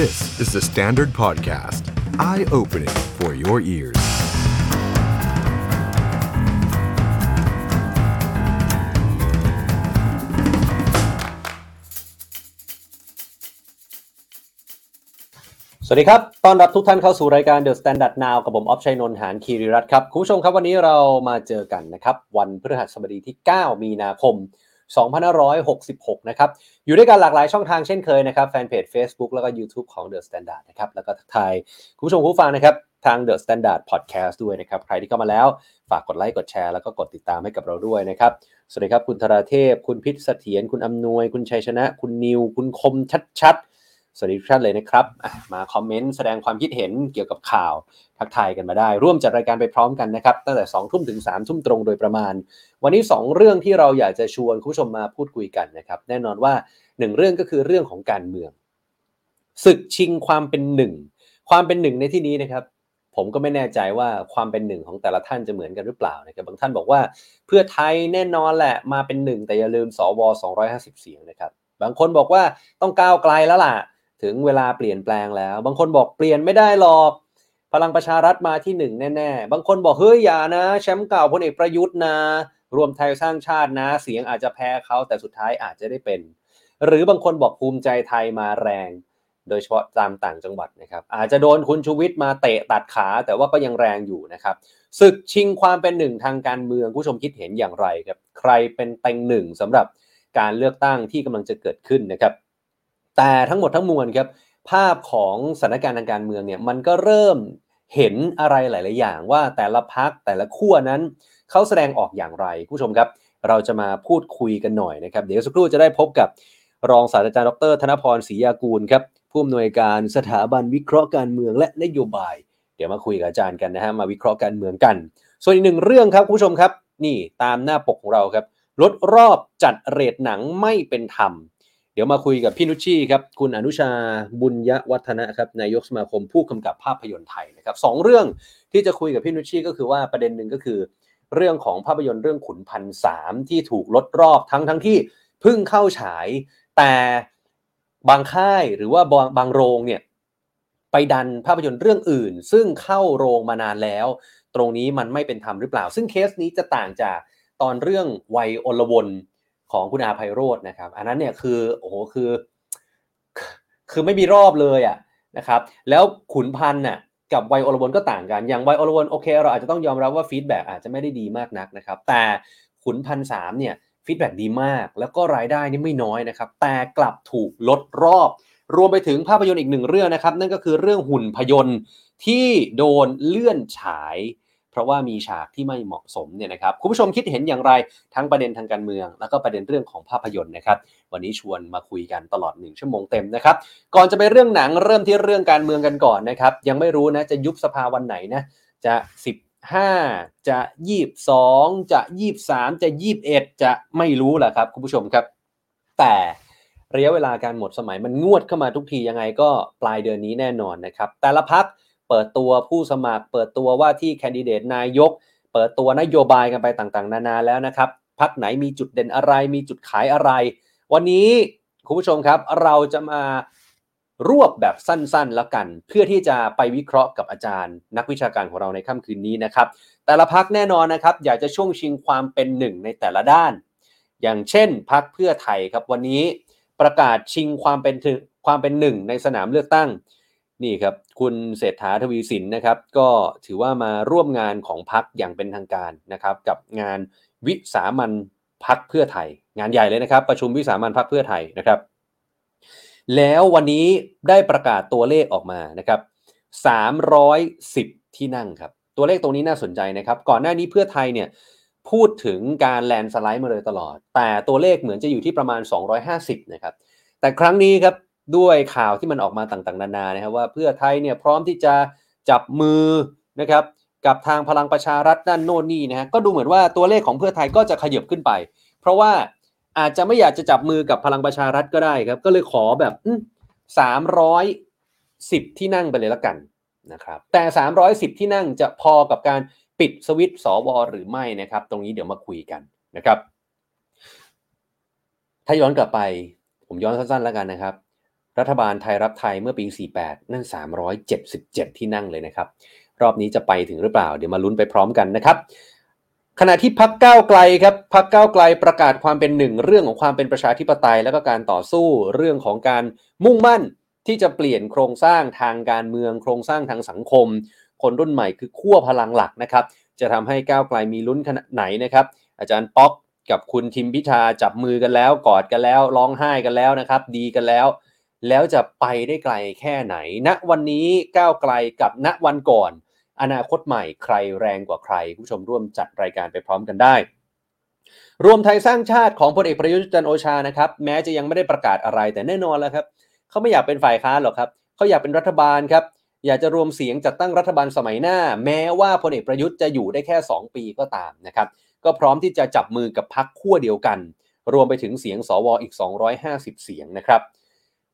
This is the Standard Podcast. Eye-opening for your ears. สวัสดีครับ ต้อนรับทุกท่านเข้าสู่รายการ The Standard Now กับผมออฟชัยนนท์หานคีริรัตน์ครับ คุณผู้ชมครับวันนี้เรามาเจอกันนะครับ วันพฤหัสบดีที่ 9 มีนาคม 2566 นะครับ อยู่ด้วยกันหลากหลายช่องทางเช่นเคยนะครับ แฟนเพจ Facebook แล้วก็ YouTube ของ The Standard นะครับ แล้วก็ทักทายคุณผู้ชมผู้ฟังนะครับ ทาง The Standard Podcast ด้วยนะครับ ใครที่เข้ามาแล้ว ฝากกดไลค์ กดแชร์ แล้วก็กดติดตามให้กับเราด้วยนะครับ สวัสดีครับ คุณธราเทพ คุณพิษเสถียร คุณอำนวย คุณชัยชนะ คุณนิว คุณคมชัดๆ สวัสดีทุกท่านเลยนะครับ มาคอมเมนต์แสดงความคิดเห็นเกี่ยวกับข่าวทักทายกันมาได้ ร่วมจัดรายการไปพร้อมกันนะครับ ตั้งแต่ 2 ทุ่มถึง 3 ทุ่มตรงโดยประมาณ วันนี้ 2 เรื่องที่เราอยากจะชวนคุณผู้ชมมาพูดคุยกันนะครับ แน่นอนว่า 1 เรื่องก็คือเรื่องของการเมืองศึกชิงความเป็นหนึ่งความเป็นหนึ่งในที่นี้นะครับ ผมก็ไม่แน่ใจว่าความเป็นหนึ่งของแต่ละท่านจะเหมือนกันหรือเปล่านะครับบางท่านบอกว่าเพื่อไทยแน่นอนแหละมาเป็นหนึ่งแต่อย่าลืมสว250 เสียงนะครับบางคนบอกว่าต้องก้าวไกลแล้วล่ะ ถึงเวลาเปลี่ยนแปลงแล้ว บางคนบอกเปลี่ยนไม่ได้หรอก พลังประชารัฐมาที่หนึ่งแน่ๆ บางคนบอกเฮ้ยอย่านะ แชมป์เก่าพลเอกประยุทธ์นะ รวมไทยสร้างชาตินะ เสียงอาจจะแพ้เขาแต่สุดท้ายอาจจะได้เป็น หรือบางคนบอกภูมิใจไทยมาแรง โดยเฉพาะตามต่างจังหวัดนะครับ อาจจะโดนคุณชูวิทย์มาเตะตัดขาแต่ว่าก็ยังแรงอยู่นะครับศึกชิงความเป็นหนึ่งทางการเมืองผู้ชมคิดเห็นอย่างไรครับ ใครเป็นเต็งหนึ่งสำหรับการเลือกตั้งที่กำลังจะเกิดขึ้นนะครับ แต่ทั้งหมดทั้งมวลครับภาพของสถานการณ์ทางการเมืองเนี่ยมันก็เริ่มเห็นอะไรหลาย ๆ อย่างว่าแต่ละพักแต่ละขั้วนั้นเขาแสดงออกอย่างไรผู้ชมครับ เราจะมาพูดคุยกันหน่อยนะครับ เดี๋ยวสักครู่จะได้พบกับรองศาสตราจารย์ดร ธนพรศรียากูลครับผู้อำนวยการสถาบันวิเคราะห์การเมืองและนโยบาย เดี๋ยวมาคุยกับอาจารย์กันนะฮะมาวิเคราะห์การเมืองกัน ส่วนอีกหนึ่งเรื่องครับผู้ชมครับ นี่ตามหน้าปกของเราครับลดรอบจัดเรทหนังไม่เป็นธรรม ดี๋ยวมาคุยกับพี่นุชชีครับ คุณอนุชาบุญยวัฒนะครับนายกสมาคมผู้กำกับภาพยนตร์ไทยนะครับสองเรื่องที่จะคุยกับพี่นุชชีก็คือว่าประเด็นหนึ่งก็คือ เรื่องของภาพยนตร์เรื่องขุนพันสามที่ถูกลดรอบทั้งทั้งที่เพิ่งเข้าฉาย แต่บางค่ายหรือว่าบางบางโรงเนี่ยไปดันภาพยนตร์เรื่องอื่น ซึ่งเข้าโรงมานานแล้ว ตรงนี้มันไม่เป็นธรรมหรือเปล่า ซึ่งเคสนี้จะต่างจากตอนเรื่องวัยอลวน ของคุณอาภัยโรจน์นะครับ อันนั้นเนี่ยคือโอ้โหคือ คือไม่มีรอบเลยอะนะครับ แล้วขุนพันธ์น่ะกับวัยอลวนก็ต่างกัน อย่างวัยอลวนโอเค เราอาจจะต้องยอมรับว่า feedback อาจจะไม่ได้ดีมากนักนะครับ แต่ขุนพันธ์สามเนี่ย feedback ดีมาก แล้วก็รายได้นี่ไม่น้อยนะครับ แต่กลับถูกลดรอบ รวมไปถึงภาพยนตร์อีกหนึ่งเรื่องนะครับ นั่นก็คือเรื่องหุ่นพยนต์ที่โดนเลื่อนฉาย เพราะว่ามีฉากที่ไม่เหมาะสมเนี่ยนะครับคุณผู้ชมคิดเห็นอย่างไรทั้งประเด็นทางการเมือง แล้วก็ประเด็นเรื่องของภาพยนตร์นะครับวันนี้ชวนมาคุยกันตลอด 1 ชั่วโมงเต็มนะครับก่อนจะไปเรื่องหนังเริ่มที่เรื่องการเมืองกันก่อนนะครับยังไม่รู้นะจะยุบสภาวันไหนนะจะ15จะ 22 จะ 23 จะ 21 จะไม่รู้แหละครับคุณผู้ชมครับ แต่ระยะเวลาการหมดสมัยมันงวดเข้ามาทุกทียังไงก็ปลายเดือนนี้แน่นอนนะครับ แต่ละพัก เปิดตัวผู้สมัคร เปิดตัวว่าที่แคนดิเดตนายก เปิดตัวนโยบายกันไปต่างๆ นานาแล้วนะครับพักไหนมีจุดเด่นอะไร มีจุดขายอะไร วันนี้คุณผู้ชมครับ เราจะมารวบแบบสั้นๆแล้วกัน เพื่อที่จะไปวิเคราะห์กับอาจารย์ นักวิชาการของเราในค่ำคืนนี้นะครับ แต่ละพักแน่นอนนะครับ อยากจะช่วงชิงความเป็นหนึ่งในแต่ละด้าน อย่างเช่นพักเพื่อไทยครับวันนี้ประกาศชิงความเป็นความเป็นหนึ่งในสนามเลือกตั้ง นี่ครับคุณเศรษฐาทวีสินนะครับ ก็ถือว่ามาร่วมงานของพักอย่างเป็นทางการนะครับ กับงานวิสามันพักเพื่อไทย งานใหญ่เลยนะครับ ประชุมวิสามันพักเพื่อไทยนะครับ แล้ววันนี้ได้ประกาศตัวเลขออกมานะครับ310 ที่นั่งครับ ตัวเลขตรงนี้น่าสนใจนะครับ ก่อนหน้านี้เพื่อไทยเนี่ยพูดถึงการแลนสไลด์มาเลยตลอด แต่ตัวเลขเหมือนจะอยู่ที่ประมาณ 250 นะครับ แต่ครั้งนี้ครับ ด้วยข่าวที่มันออกมาต่างๆ นานานะครับว่าเพื่อไทยเนี่ยพร้อมที่จะจับมือนะครับกับทางพลังประชารัฐนั่นโน่นนี่นะฮะก็ดูเหมือนว่าตัวเลขของเพื่อไทยก็จะขยับขึ้นไป เพราะว่าอาจจะไม่อยากจะจับมือกับพลังประชารัฐก็ได้ครับ ก็เลยขอแบบสามร้อยสิบที่นั่งไปเลยละกันนะครับแต่ 310 ที่นั่งจะพอกับการปิดสวิตช์สวหรือไม่นะครับ ตรงนี้เดี๋ยวมาคุยกันนะครับ ถ้าย้อนกลับไป ผมย้อนสั้นๆแล้วกันนะครับ รัฐบาลไทยรับไทยเมื่อปี 48 นั่น 377 ที่นั่งเลยนะครับ รอบนี้จะไปถึงหรือเปล่า เดี๋ยวมาลุ้นไปพร้อมกันนะครับ ขณะที่พักก้าวไกลครับพักก้าวไกลประกาศความเป็นหนึ่งเรื่องของความเป็นประชาธิปไตย และก็การต่อสู้เรื่องของการมุ่งมั่นที่จะเปลี่ยนโครงสร้างทางการเมืองโครงสร้างทางสังคม คนรุ่นใหม่คือขั้วพลังหลักนะครับ จะทำให้ก้าวไกลมีลุ้นขนาดไหนนะครับ อาจารย์ป๊อกกับคุณทิมพิธาจับมือกันแล้ว กอดกันแล้วร้องไห้กันแล้วนะครับ ดีกันแล้ว แล้วจะไปได้ไกลแค่ไหน ณ วันนี้ก้าวไกลกับณวันก่อน อนาคตใหม่ใครแรงกว่าใคร ผู้ชมร่วมจัดรายการไปพร้อมกันได้ รวมไทยสร้างชาติของพลเอกประยุทธ์จันโอชานะครับ แม้จะยังไม่ได้ประกาศอะไรแต่แน่นอนแล้วครับเขาไม่อยากเป็นฝ่ายค้านหรอกครับเขาอยากเป็นรัฐบาลครับ อยากจะรวมเสียงจัดตั้งรัฐบาลสมัยหน้า แม้ว่าพลเอกประยุทธ์จะอยู่ได้แค่ 2 ปีก็ตามนะครับ ก็พร้อมที่จะจับมือกับพักขั้วเดียวกัน รวมไปถึงเสียงสวอีก 250 เสียงนะครับ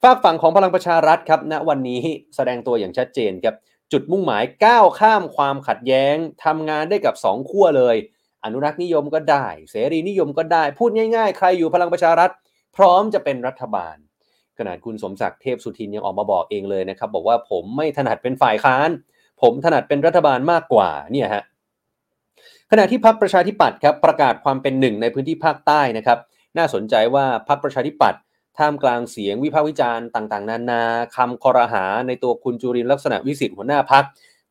ฝากฝั่งของพลังประชารัฐครับณวันนี้แสดงตัวอย่างชัดเจนครับจุดมุ่งหมายก้าวข้ามความขัดแย้งทำงานได้กับ 2 ขั้วเลย อนุรักษ์นิยมก็ได้ เสรีนิยมก็ได้ พูดง่าย ๆ ใครอยู่พลังประชารัฐ พร้อมจะเป็นรัฐบาล ขนาดคุณสมศักดิ์เทพสุทินยังออกมาบอกเองเลยนะครับ บอกว่าผมไม่ถนัดเป็นฝ่ายค้าน ผมถนัดเป็นรัฐบาลมากกว่าเนี่ยฮะขณะที่พรรคประชาธิปัตย์ครับประกาศความเป็นหนึ่งในพื้นที่ภาคใต้นะครับน่าสนใจว่าพรรคประชาธิปัตย์ ท่ามกลางเสียงวิพากษ์วิจารณ์ต่างๆ นานาคำคอรหาในตัวคุณจุรินลักษณะวิสิทธิ์หัวหน้าพัก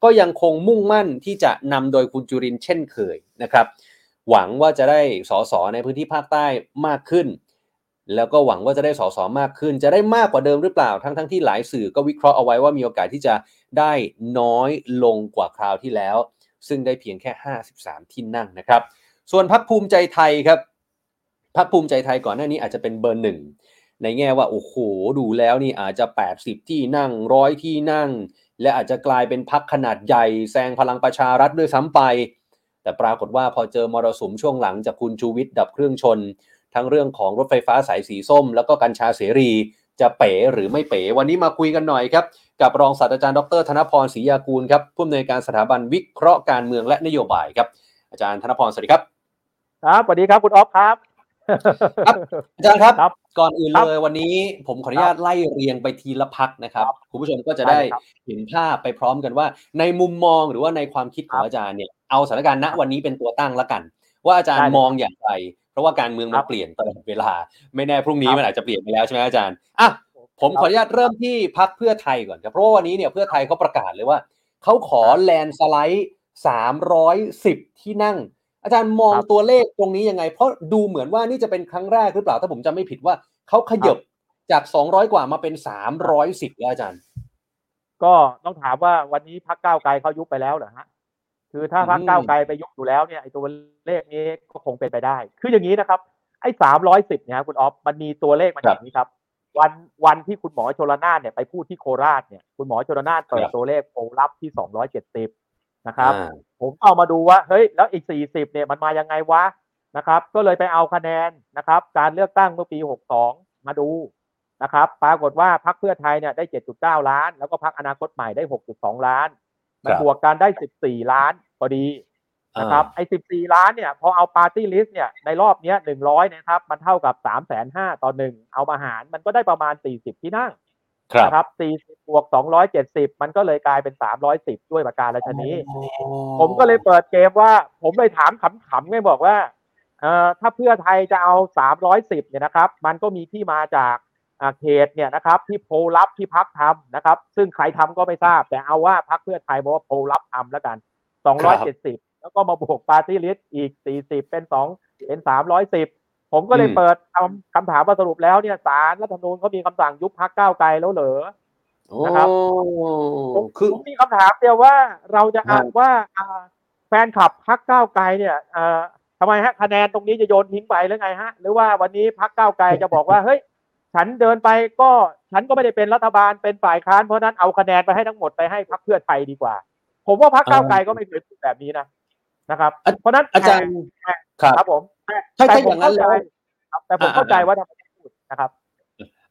ก็ยังคงมุ่งมั่นที่จะนำโดยคุณจุรินเช่นเคยนะครับ หวังว่าจะได้สสในพื้นที่ภาคใต้มากขึ้น แล้วก็หวังว่าจะได้สสมากขึ้น จะได้มากกว่าเดิมหรือเปล่าทั้งทั้งที่หลายสื่อก็วิเคราะห์เอาไว้ว่ามีโอกาสที่จะได้น้อยลงกว่าคราวที่แล้ว ซึ่งได้เพียงแค่ 53 ที่นั่งนะครับ ส่วนพักภูมิใจไทยครับพักภูมิใจไทยก่อนหน้านี้อาจจะเป็นเบอร์หนึ่ง ในแง่ว่าโอ้โหดูแล้วนี่อาจจะ 80 ที่นั่งร้อยที่นั่ง และอาจจะกลายเป็นพักขนาดใหญ่แซงพลังประชารัฐด้วยซ้ำไป แต่ปรากฏว่าพอเจอมรสุมช่วงหลังจากคุณชูวิทย์ดับเครื่องชน ทั้งเรื่องของรถไฟฟ้าสายสีส้ม แล้วก็กัญชาเสรีจะเป๋หรือไม่เป๋ วันนี้มาคุยกันหน่อยครับ กับรองศาสตราจารย์ดรธนพรศรียากูลครับผู้อำนวยการสถาบันวิเคราะห์การเมืองและนโยบายครับ อาจารย์ธนพรสวัสดีครับ ครับสวัสดีครับคุณออฟครับ อาจารย์ครับครับ ก่อนอื่นครับเลยวันนี้ผมขออนุญาตไล่เรียงไปทีละพักนะครับครับคุณผู้ชมก็จะได้ได้ครับเห็นภาพไปพร้อมกันว่า ในมุมมองหรือว่าในความคิดของครับอาจารย์เนี่ยเอาสถานการณ์ณวันนี้เป็นตัวตั้งละกัน ว่าอาจารย์ได้เลยมองอย่างไร เพราะว่าการเมืองคมัรันบเปลี่ยนตลอดเวลา ไม่แน่พรุ่งนี้ครับมันอาจจะเปลี่ยนไปแล้วใช่ไหมอาจารย์อะผมขออนุญาตเริ่มที่พักเพื่อไทยก่อนครับเพราะว่าวันนี้เนี่ยเพื่อไทยเขาประกาศเลยว่าเขาขอแลนสไลด์310 ที่นั่ง อาจารย์มองตัวเลขตรงนี้ยังไง เพราะดูเหมือนว่านี่จะเป็นครั้งแรกหรือเปล่าถ้าผมจำไม่ผิดว่าเขาขยบจากสองร้อยกว่ามาเป็นสาม310 แล้วอาจารย์ ก็ต้องถามว่าวันนี้พักก้าวไกลเขายุบไปแล้วเหรอฮะคือถ้าพักก้าวไกลไปยุบอยู่แล้วเนี่ยไอ้ตัวเลขนี้ก็คงเป็นไปได้ คืออย่างนี้นะครับ ไอ้สามร้อยสิบเนี่ยคุณออฟมันมีตัวเลขมาจางนี้ครับ วันวันที่คุณหมอชลนานเนี่ยไปพูดที่โคราชเนี่ยคุณหมอชลนานเปิดตัวเลขโพลับที่สองร้อยเจ็ดสิบ นะครับอ่าผมเอามาดูว่าเฮ้ยแล้วอีก 40เนี่ยมันมายังไงวะนะครับ ก็เลยไปเอาคะแนนนะครับ การเลือกตั้งเมื่อปี 62 มาดูนะครับ ปรากฏว่าพรรคเพื่อไทยเนี่ยได้ 7.9 ล้าน แล้วก็พรรคอนาคตใหม่ได้ 6.2 ล้านมันครับบวกกันได้ 14 ล้านพอดีนะครับไอ้ 14 ล้านเนี่ยพอเอาปาร์ตี้ลิสต์เนี่ยในรอบเนี้ย100 นะครับ มันเท่ากับ 3 5 0 0 0ต่อหนึ่งเอามาหารมันก็ได้ประมาณ 40 ที่นั่งครับ นะครับ40บวก270มันก็เลยกลายเป็น310ด้วยประการราชนี้ ผมก็เลยเปิดเกมว่า ผมเลยถามขำๆไงบอกว่าเอ่อถ้าเพื่อไทยจะเอา310เนี่ยนะครับ มันก็มีที่มาจากอ่าเขตเนี่ยนะครับ ที่โพลลับที่พรรคทำนะครับ ซึ่งใครทำก็ไม่ทราบ แต่เอาว่าพรรคเพื่อไทยบอกว่าโพลลับทำแล้วกัน270แล้วก็มาบวกปาร์ตี้ลิสต์อีก40เป็น2เป็น310 ผมก็เลยอืมเปิดคำคำถามว่าสรุปแล้วเนี่ยศาลรัฐธรรมนูญเขามีคำสั่งยุบพรรคก้าวไกลแล้วเหรอนะครับผมคือผมมีคำถามเดียวว่าเราจะครัอ่าบนว่าอ่าแฟนคลับพักก้าวไกลเนี่ยเอ่อทำไมฮะคะแนนตรงนี้จะโยนทิ้งไปหรือไงฮะ หรือว่าวันนี้พักก้าวไกลจะบอกว่าเฮ้ยฉันเดินไปก็ฉันก็ไม่ได้เป็นรัฐบาลเป็นฝ่ายค้านเพราะฉะนั้นเอาคะแนนไปให้ทั้งหมดไปให้พักเพื่อไทยดีกว่า ผมว่าพักก้าวไกลก็ไม่เคยพูดแบบนี้นะนะครับอะเพราะฉะนั้นอาจารย์แต่ครับครับผมแต่ ถ้าแต่ถ้าผอมย่างนั้เข้านใจแล้วครับแต่ผมเข้าใจว่าทำไมไม่พูดนะครับ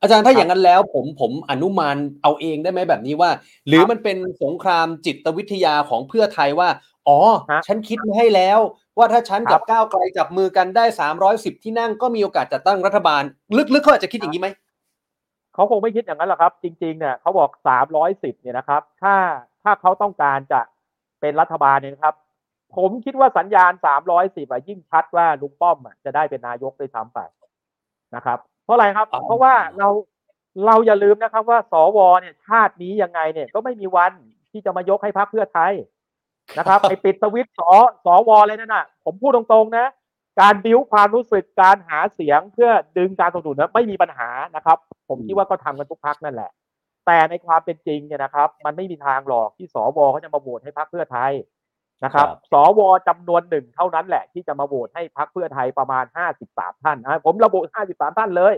อาจารย์ถ้าครับอย่างนั้นแล้ว ผมผมอนุมานเอาเองได้ไหมแบบนี้ว่า หรือครับมันเป็นสงครามจิตวิทยาของเพื่อไทยว่า อ๋อฮะฉันคิดมาให้แล้ว ว่าถ้าฉันครักับบก้าวไกลจับมือกันได้310ที่นั่งก็มีโอกาสจัดตั้งรัฐบาล ลึกๆเขาอาจจะคิดอย่างนี้ไหมเขาคงไม่คิดอย่างนั้นหรอกครับ จริงๆเนี่ยเขาบอกสามร้อยสิบเนี่ยนะครับ ถ้าถ้าเขาต้องการจะเป็นรัฐบาลเนี่ยนะครับ ผมคิดว่าสัญญาณสามร้อยสิบอะยิ่งชัดว่าลุงป้อมอะจะได้เป็นนายกด้วยซ้ำไปนะครับ เพราะอะไรครับอ๋อเพราะว่าเราเราอย่าลืมนะครับว่าสวเนี่ยชาตินี้ยังไงเนี่ยก็ไม่มีวันที่จะมายกให้พรรคเพื่อไทยนะครับไอ้ปิดสวิตช์สสวเลยนั่นน่ะ ผมพูดตรงๆนะ การบิ้วความรู้สึกการหาเสียงเพื่อดึงการสนับสนุนนะไม่มีปัญหานะครับ ผมคิดว่าก็ทำกันทุกพักนั่นแหละ แต่ในความเป็นจริงเนี่ยนะครับ มันไม่มีทางหรอกที่สวเขาจะมาโหวตให้พรรคเพื่อไทย นะครับครับ สวจำนวนหนึ่งเท่านั้นแหละที่จะมาโหวตให้พรรคเพื่อไทยประมาณห้าสิบสามท่านอะผมระบุห้าสิบสามท่านเลย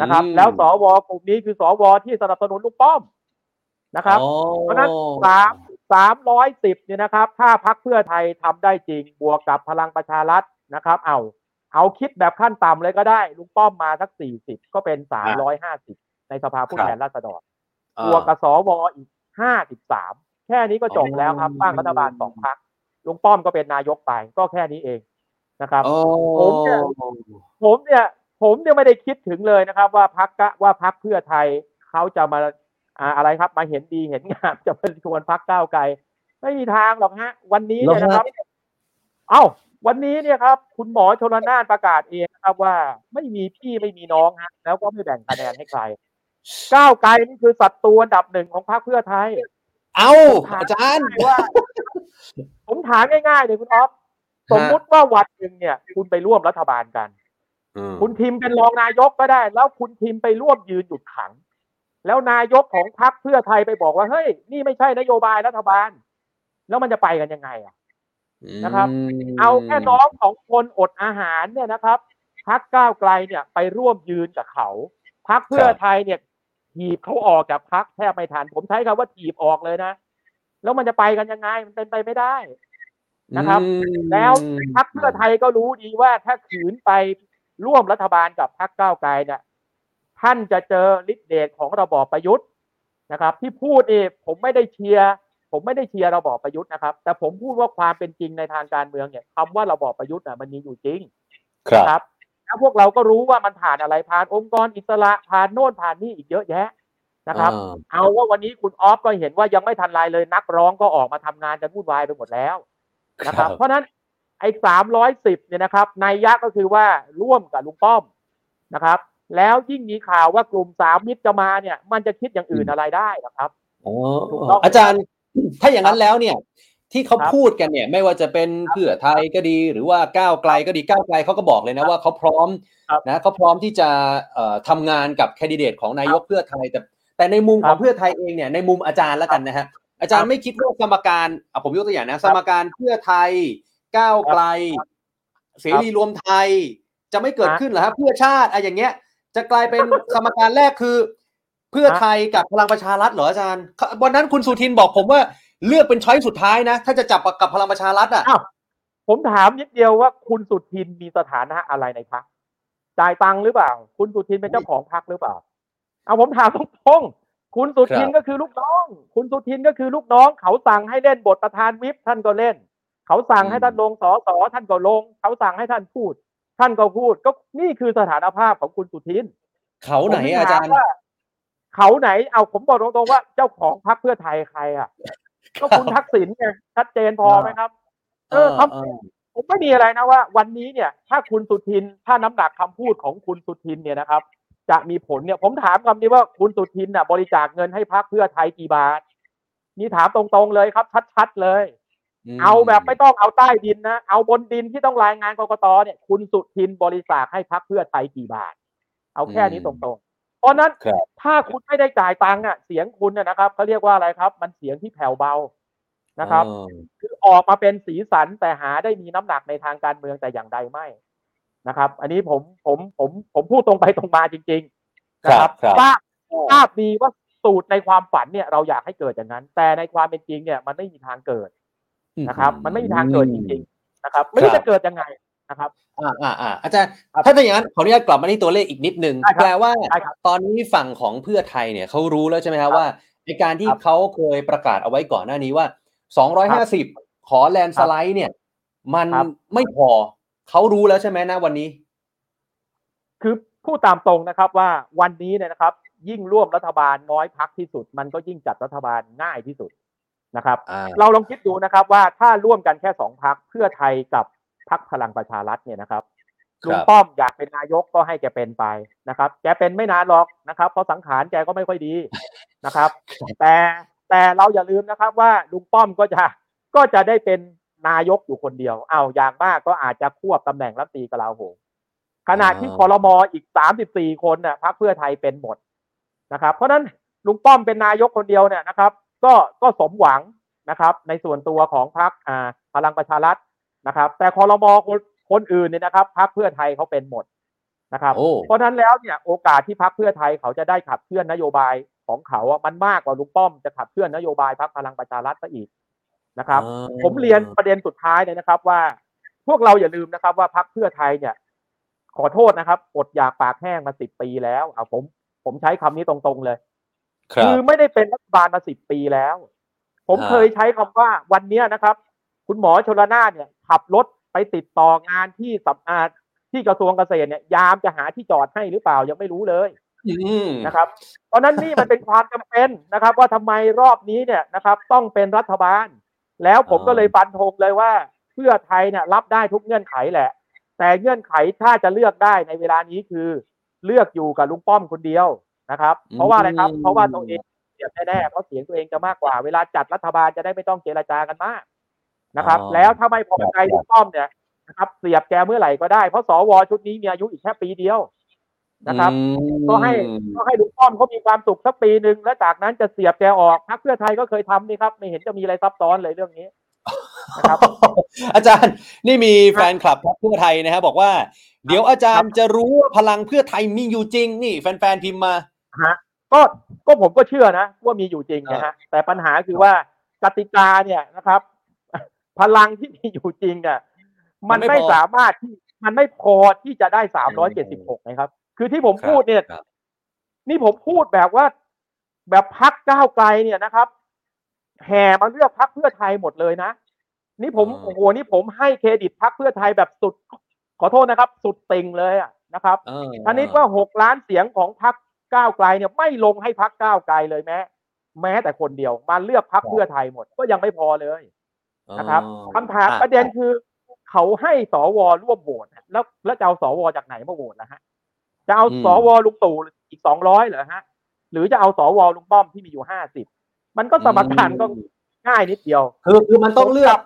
นะครับอืมแล้วสวกลุ่มนี้คือสวที่สนับสนุนลุงป้อมนะครับอ๋อเพราะฉะนั้นสามสามร้อยสิบเนี่ยนะครับ ถ้าพักเพื่อไทยทำได้จริง บวกกับพลังประชารัฐนะครับ เอาเอาคิดแบบขั้นต่ำเลยก็ได้ ลุงป้อมมาสักสี่สิบก็เป็นสามร้อยห้าสิบในสภาผู้แทนราษฎรอ่าบวกกับสวอีกห้าสิบสามแค่นี้ก็จบแล้วครับอ๋อตั้งรัฐบาลสองพัก ลุงป้อมก็เป็นนายกไปก็แค่นี้เองนะครับโอ้ผมเนี่ยผมเนี่ยผมเนี่ยไม่ได้คิดถึงเลยนะครับ ว่าพักว่าพักเพื่อไทยเขาจะมาอ่าอะไรครับ มาเห็นดีเห็นงามจะเป็นชวนพักก้าวไกล ไม่มีทางหรอกฮะ วันนี้เนี่ยนะครับ เอ้า วันนี้เนี่ยครับ คุณหมอชนละนานประกาศเองนะครับว่าไม่มีพี่ไม่มีน้องฮะแล้วก็ไม่แบ่งคะแนนให้ใครก้าวไกลนี่คือศัตรูอันดับหนึ่งของพรรคเพื่อไทย เอ้าอาจารย์ว่า ผมถามง่ายๆเลยคุณอ๊อฟสมมุติว่าวันหนึ่งเนี่ย คุณไปร่วมรัฐบาลกันอืมคุณทิมเป็นรองนายกก็ได้ แล้วคุณทิมไปร่วมยืนหยุดขัง แล้วนายกของพรรคเพื่อไทยไปบอกว่าเฮ้ยนี่ไม่ใช่นโยบายรัฐบาล แล้วมันจะไปกันยังไงอะนะครับ เอาแค่น้องของคนอดอาหารเนี่ยนะครับพักก้าวไกลเนี่ยไปร่วมยืนกับเขาพักเพื่อไทยเนี่ยถีบเขาออกจากพักแทบไม่ทัน ผมใช้คำว่าถีบออกเลยนะ แล้วมันจะไปกันยังไง มันเป็นไปไม่ได้นะครับอืมแล้วพักเพื่อไทยก็รู้ดีว่าถ้าขืนไปร่วมรัฐบาลกับพักก้าวไกลเนี่ยท่านจะเจอฤทธิ์เดชของระบอบประยุทธ์นะครับ ที่พูดเองผมไม่ได้เชียร์ผมไม่ได้เชียร์ระบอบประยุทธ์นะครับ แต่ผมพูดว่าความเป็นจริงในทางการเมืองเนี่ยคำว่าระบอบประยุทธ์น่ะมันมีอยู่จริง ครับนะครับแล้วพวกเราก็รู้ว่ามันผ่านอะไรผ่านองค์กรอิสระผ่านโน่นผ่านนี่อีกเยอะแยะ นะครับอ่าเอาว่าวันนี้คุณออฟก็เห็นว่ายังไม่ทันไรเลยนักร้องก็ออกมาทำงานกันวุ่นวายไปหมดแล้วนะครับ เพราะฉะนั้นไอ้สามร้อยสิบเนี่ยนะครับในยยะก็คือว่าร่วมกับลุงป้อมนะครับ แล้วยิ่งมีข่าวว่ากลุ่มสามมิตรจะมาเนี่ย มันจะคิดอย่างอื่นอะไรได้นะครับอ๋อถูกต้องอาจารย์ถ้าอย่างนั้นแล้วเนี่ย ที่เขาครับพูดกันเนี่ย ไม่ว่าจะเป็นเพื่อไทยก็ดี หรือว่าก้าวไกลก็ดีก้าวไกลเขาก็บอกเลยนะว่าเขาพร้อมครับนะเขาพร้อมที่จะเอ่อทำงานกับแคนดิเดตของนายกเพื่อไทยแต่ แต่ในมุมคขรัอบงเพื่อไทยเองเนี่ยในมุมอาจารย์แล้วกันนะฮะอาจารย์ไม่คิดว่าสมการอะผมยกตัวอย่างนะสมการเพื่อไทยก้าวไกล เสรีรวมไทยจะไม่เกิดฮะขึ้นเหรอครับเพื่อชาติอะอย่างเงี้ย จะกลายเป็นสมการแรกคือ เพื่อไทยกับพลังประชารัฐเหรออาจารย์วันนั้นคุณสุทินบอกผมว่าเลือกเป็นช้อยสุดท้ายนะ ถ้าจะจับกับพลังประชารัฐอะอ้าวผมถามนิดเดียวว่าคุณสุทินมีสถานะอะไรในพักจ่ายตังค์หรือเปล่า คุณสุทินเป็นเจ้าของพักหรือเปล่า เอาผมถามตรงๆคุณสุทินครับก็คือลูกน้อง คุณสุทินก็คือลูกน้อง เขาสั่งให้เล่นบทประธานวิปท่านก็เล่น เขาสั่งให้ท่านลงสอสอท่านก็ลง เขาสั่งให้ท่านพูด ท่านก็พูด ก็นี่คือสถานภาพของคุณสุทิน เขาไหนผมถึงอาจารย์ถมว่เขาไหนเอาผมบอกตรงๆว่าเจ้าของพรรคเพื่อไทยใครอะก็คุณทักษิณไงชัดเจนพอไหมครับ เออครับผมไม่มีอะไรนะว่า วันนี้เนี่ย ถ้าคุณสุทินถ้าน้ำหนักคำพูดของคุณสุทินเนี่ยนะครับ จะมีผลเนี่ย ผมถามคำนี้ว่าคุณสุทินน่ะ บริจาคเงินให้พรรคเพื่อไทยกี่บาท นี่ถามตรงๆเลยครับ ชัดๆเลยมเอาแบบไม่ต้องเอาใต้ดินนะ เอาบนดินที่ต้องรายงานกกตเนี่ย คุณสุทินบริจาคให้พรรคเพื่อไทยกี่บาท เอาแค่นี้ตรงๆ เพราะนั้นครับถ้าคุณไม่ได้จ่ายตังค์อะ เสียงคุณน่ะนะครับเขาเรียกว่าอะไรครับ มันเสียงที่แผ่วเบานะครับอ๋อคือออกมาเป็นสีสันแต่หาได้มีน้ำหนักในทางการเมืองแต่อย่างใดไม่ นะครับ อันนี้ผมผมผมผมพูดตรงไปตรงมาจริง ๆ นะคครัรับบครับทราบทราบดีว่าสูตรในความฝันเนี่ยเราอยากให้เกิดอย่างนั้น แต่ในความเป็นจริงเนี่ยมันไม่มีทางเกิดนะครับ มันไม่มีทางเกิดจริง ๆ นะครับ ไม่รู้จะเกิดยังไงนะครับอ่าอ่าอ่าอาจารย์ครับถ้าเป็นอย่างนั้นขออนุญาตกลับมาที่ตัวเลขอีกนิดนึงได้ครับแปลว่าได้ครับตอนนี้ฝั่งของเพื่อไทยเนี่ยเขารู้แล้วใช่ไหมครับว่าในการที่ครับเขาเคยประกาศเอาไว้ก่อนหน้านี้ว่า 250 ขอแลนด์สไลด์เนี่ย มันครับไม่พอ เขารู้แล้วใช่ไหมนะวันนี้ คือพูดตามตรงนะครับว่าวันนี้เนี่ยนะครับ ยิ่งร่วมรัฐบาลน้อยพักที่สุด มันก็ยิ่งจัดรัฐบาลง่ายที่สุดนะครับอ่าเราลองคิดดูนะครับว่าถ้าร่วมกันแค่สองพักเพื่อไทยกับพักพลังประชารัฐเนี่ยนะครับครับลุงป้อมอยากเป็นนายกก็ให้แกเป็นไปนะครับ แกเป็นไม่นานหรอกนะครับเพราะสังขารแกก็ไม่ค่อยดีนะครับ แต่แต่เราอย่าลืมนะครับว่าลุงป้อมก็จะก็จะได้เป็น นายกอยู่คนเดียวเอาวอย่างมากก็อาจจะควบตำแหน่งรัฐมนตรีกลาโหมขณะที่อ่าคอรมออีกสามสิบสี่คนน่ะพักเพื่อไทยเป็นหมดนะครับ เพราะฉะนั้นลุงป้อมเป็นนายกคนเดียวเนี่ยนะครับ ก็ก็สมหวังนะครับ ในส่วนตัวของพรรคอ่าพลังประชารัฐนะครับ แต่คอรมอคนคนอื่นเนี่ยนะครับพรรคเพื่อไทยเขาเป็นหมดนะครับโอ้เพราะฉะนั้นแล้วเนี่ยโอกาสที่พรรคเพื่อไทยเขาจะได้ขับเคลื่อนนโยบายของเขาอะมันมากกว่าลุงป้อมจะขับเคลื่อนนโยบายพรรคพลังประชารัฐซะอีก นะครับอ่าผมเรียนประเด็นสุดท้ายเลยนะครับ ว่า พวกเราอย่าลืมนะครับ ว่าพรรคเพื่อไทยเนี่ย ขอโทษนะครับอดอยากปากแห้งมาสิบปีแล้วเอาผม ผมใช้คำนี้ตรงๆเลยครับคือไม่ได้เป็นรัฐบาลมาสิบปีแล้ว ผมอ่าเคยใช้คำว่าวันเนี้ยนะครับ คุณหมอชลนานเนี่ยขับรถไปติดต่องานที่สัมอาที่กระทรวงเกษตรเนี่ย ยามจะหาที่จอดให้หรือเปล่ายังไม่รู้เลยอืมนะครับเพราะฉะนั้นนี่มันเป็นความจำเป็นนะครับ ว่าทำไมรอบนี้เนี่ยนะครับ ต้องเป็นรัฐบาล แล้วผมก็เลยฟันธงเลยว่า เพื่อไทยเนี่ยรับได้ทุกเงื่อนไขแหละ แต่เงื่อนไขถ้าจะเลือกได้ในเวลานี้คือ เลือกอยู่กับลุงป้อมคนเดียวนะครับ เพราะว่าอะไรครับเพราะว่าตัวเองเสียบแน่ๆเพราะเสียงตัวเองจะมากกว่า เวลาจัดรัฐบาลจะได้ไม่ต้องเจรจากันมากนะครับอ๋อแล้วถ้าไม่พอใจลุงป้อมเนี่ยนะครับเสียบแกเมื่อไหร่ก็ได้เพราะสวชุดนี้มีอายุอีกแค่ปีเดียว นะครับอืมก็ให้ก็ให้ลุงป้อมเขามีความสุขสักปีหนึ่งแล้วจากนั้นจะเสียบแกออกพรรคเพื่อไทยก็เคยทำนี่ครับ ไม่เห็นจะมีอะไรซับซ้อนเลยเรื่องนี้นะครับอาจารย์นี่มีแฟนคลับพรรคเพื่อไทยนะฮะบอกว่า เดี๋ยวอาจารย์จะรู้ว่าพลังเพื่อไทยมีอยู่จริง นี่ แฟนๆพิมพ์มาฮะก็ก็ผมก็เชื่อนะ ว่ามีอยู่จริงนะฮะแต่ปัญหาคือว่ากติกาเนี่ยนะครับ พลังที่มีอยู่จริงเนี่ยมันมันไม่ไม่พอสามารถที่มันไม่พอที่จะได้สามร้อยเจ็ดสิบหกนะครับ คือที่ผมครับพูดเนี่ยครับนี่ผมพูดแบบว่าแบบพักก้าวไกลเนี่ยนะครับแห่มาเลือกพักเพื่อไทยหมดเลยนะ นี่ผมอ่าโอ้โหนี่ผมให้เครดิตพักเพื่อไทยแบบสุด ขอโทษนะครับ สุดติงเลยอะนะครับเออท่านี้ว่าหกล้านเสียงของพักก้าวไกลเนี่ยไม่ลงให้พักก้าวไกลเลยแม้ แม้แต่คนเดียวมาเลือกพักเพื่อไทยหมด ก็ยังไม่พอเลยนะครับอ๋อคำถามอะประเด็นคือ เขาให้สวร่วมโหวตนะแล้วแล้วจะเอาสวจากไหนมาโหวตนะฮะ จะเอาสวลุงตู่อีกสองร้อยเหรอฮะ หรือจะเอาสวลุงป้อมที่มีอยู่ห้าสิบมันก็สมการก็ง่ายนิดเดียว คือคือมันต้องเลือก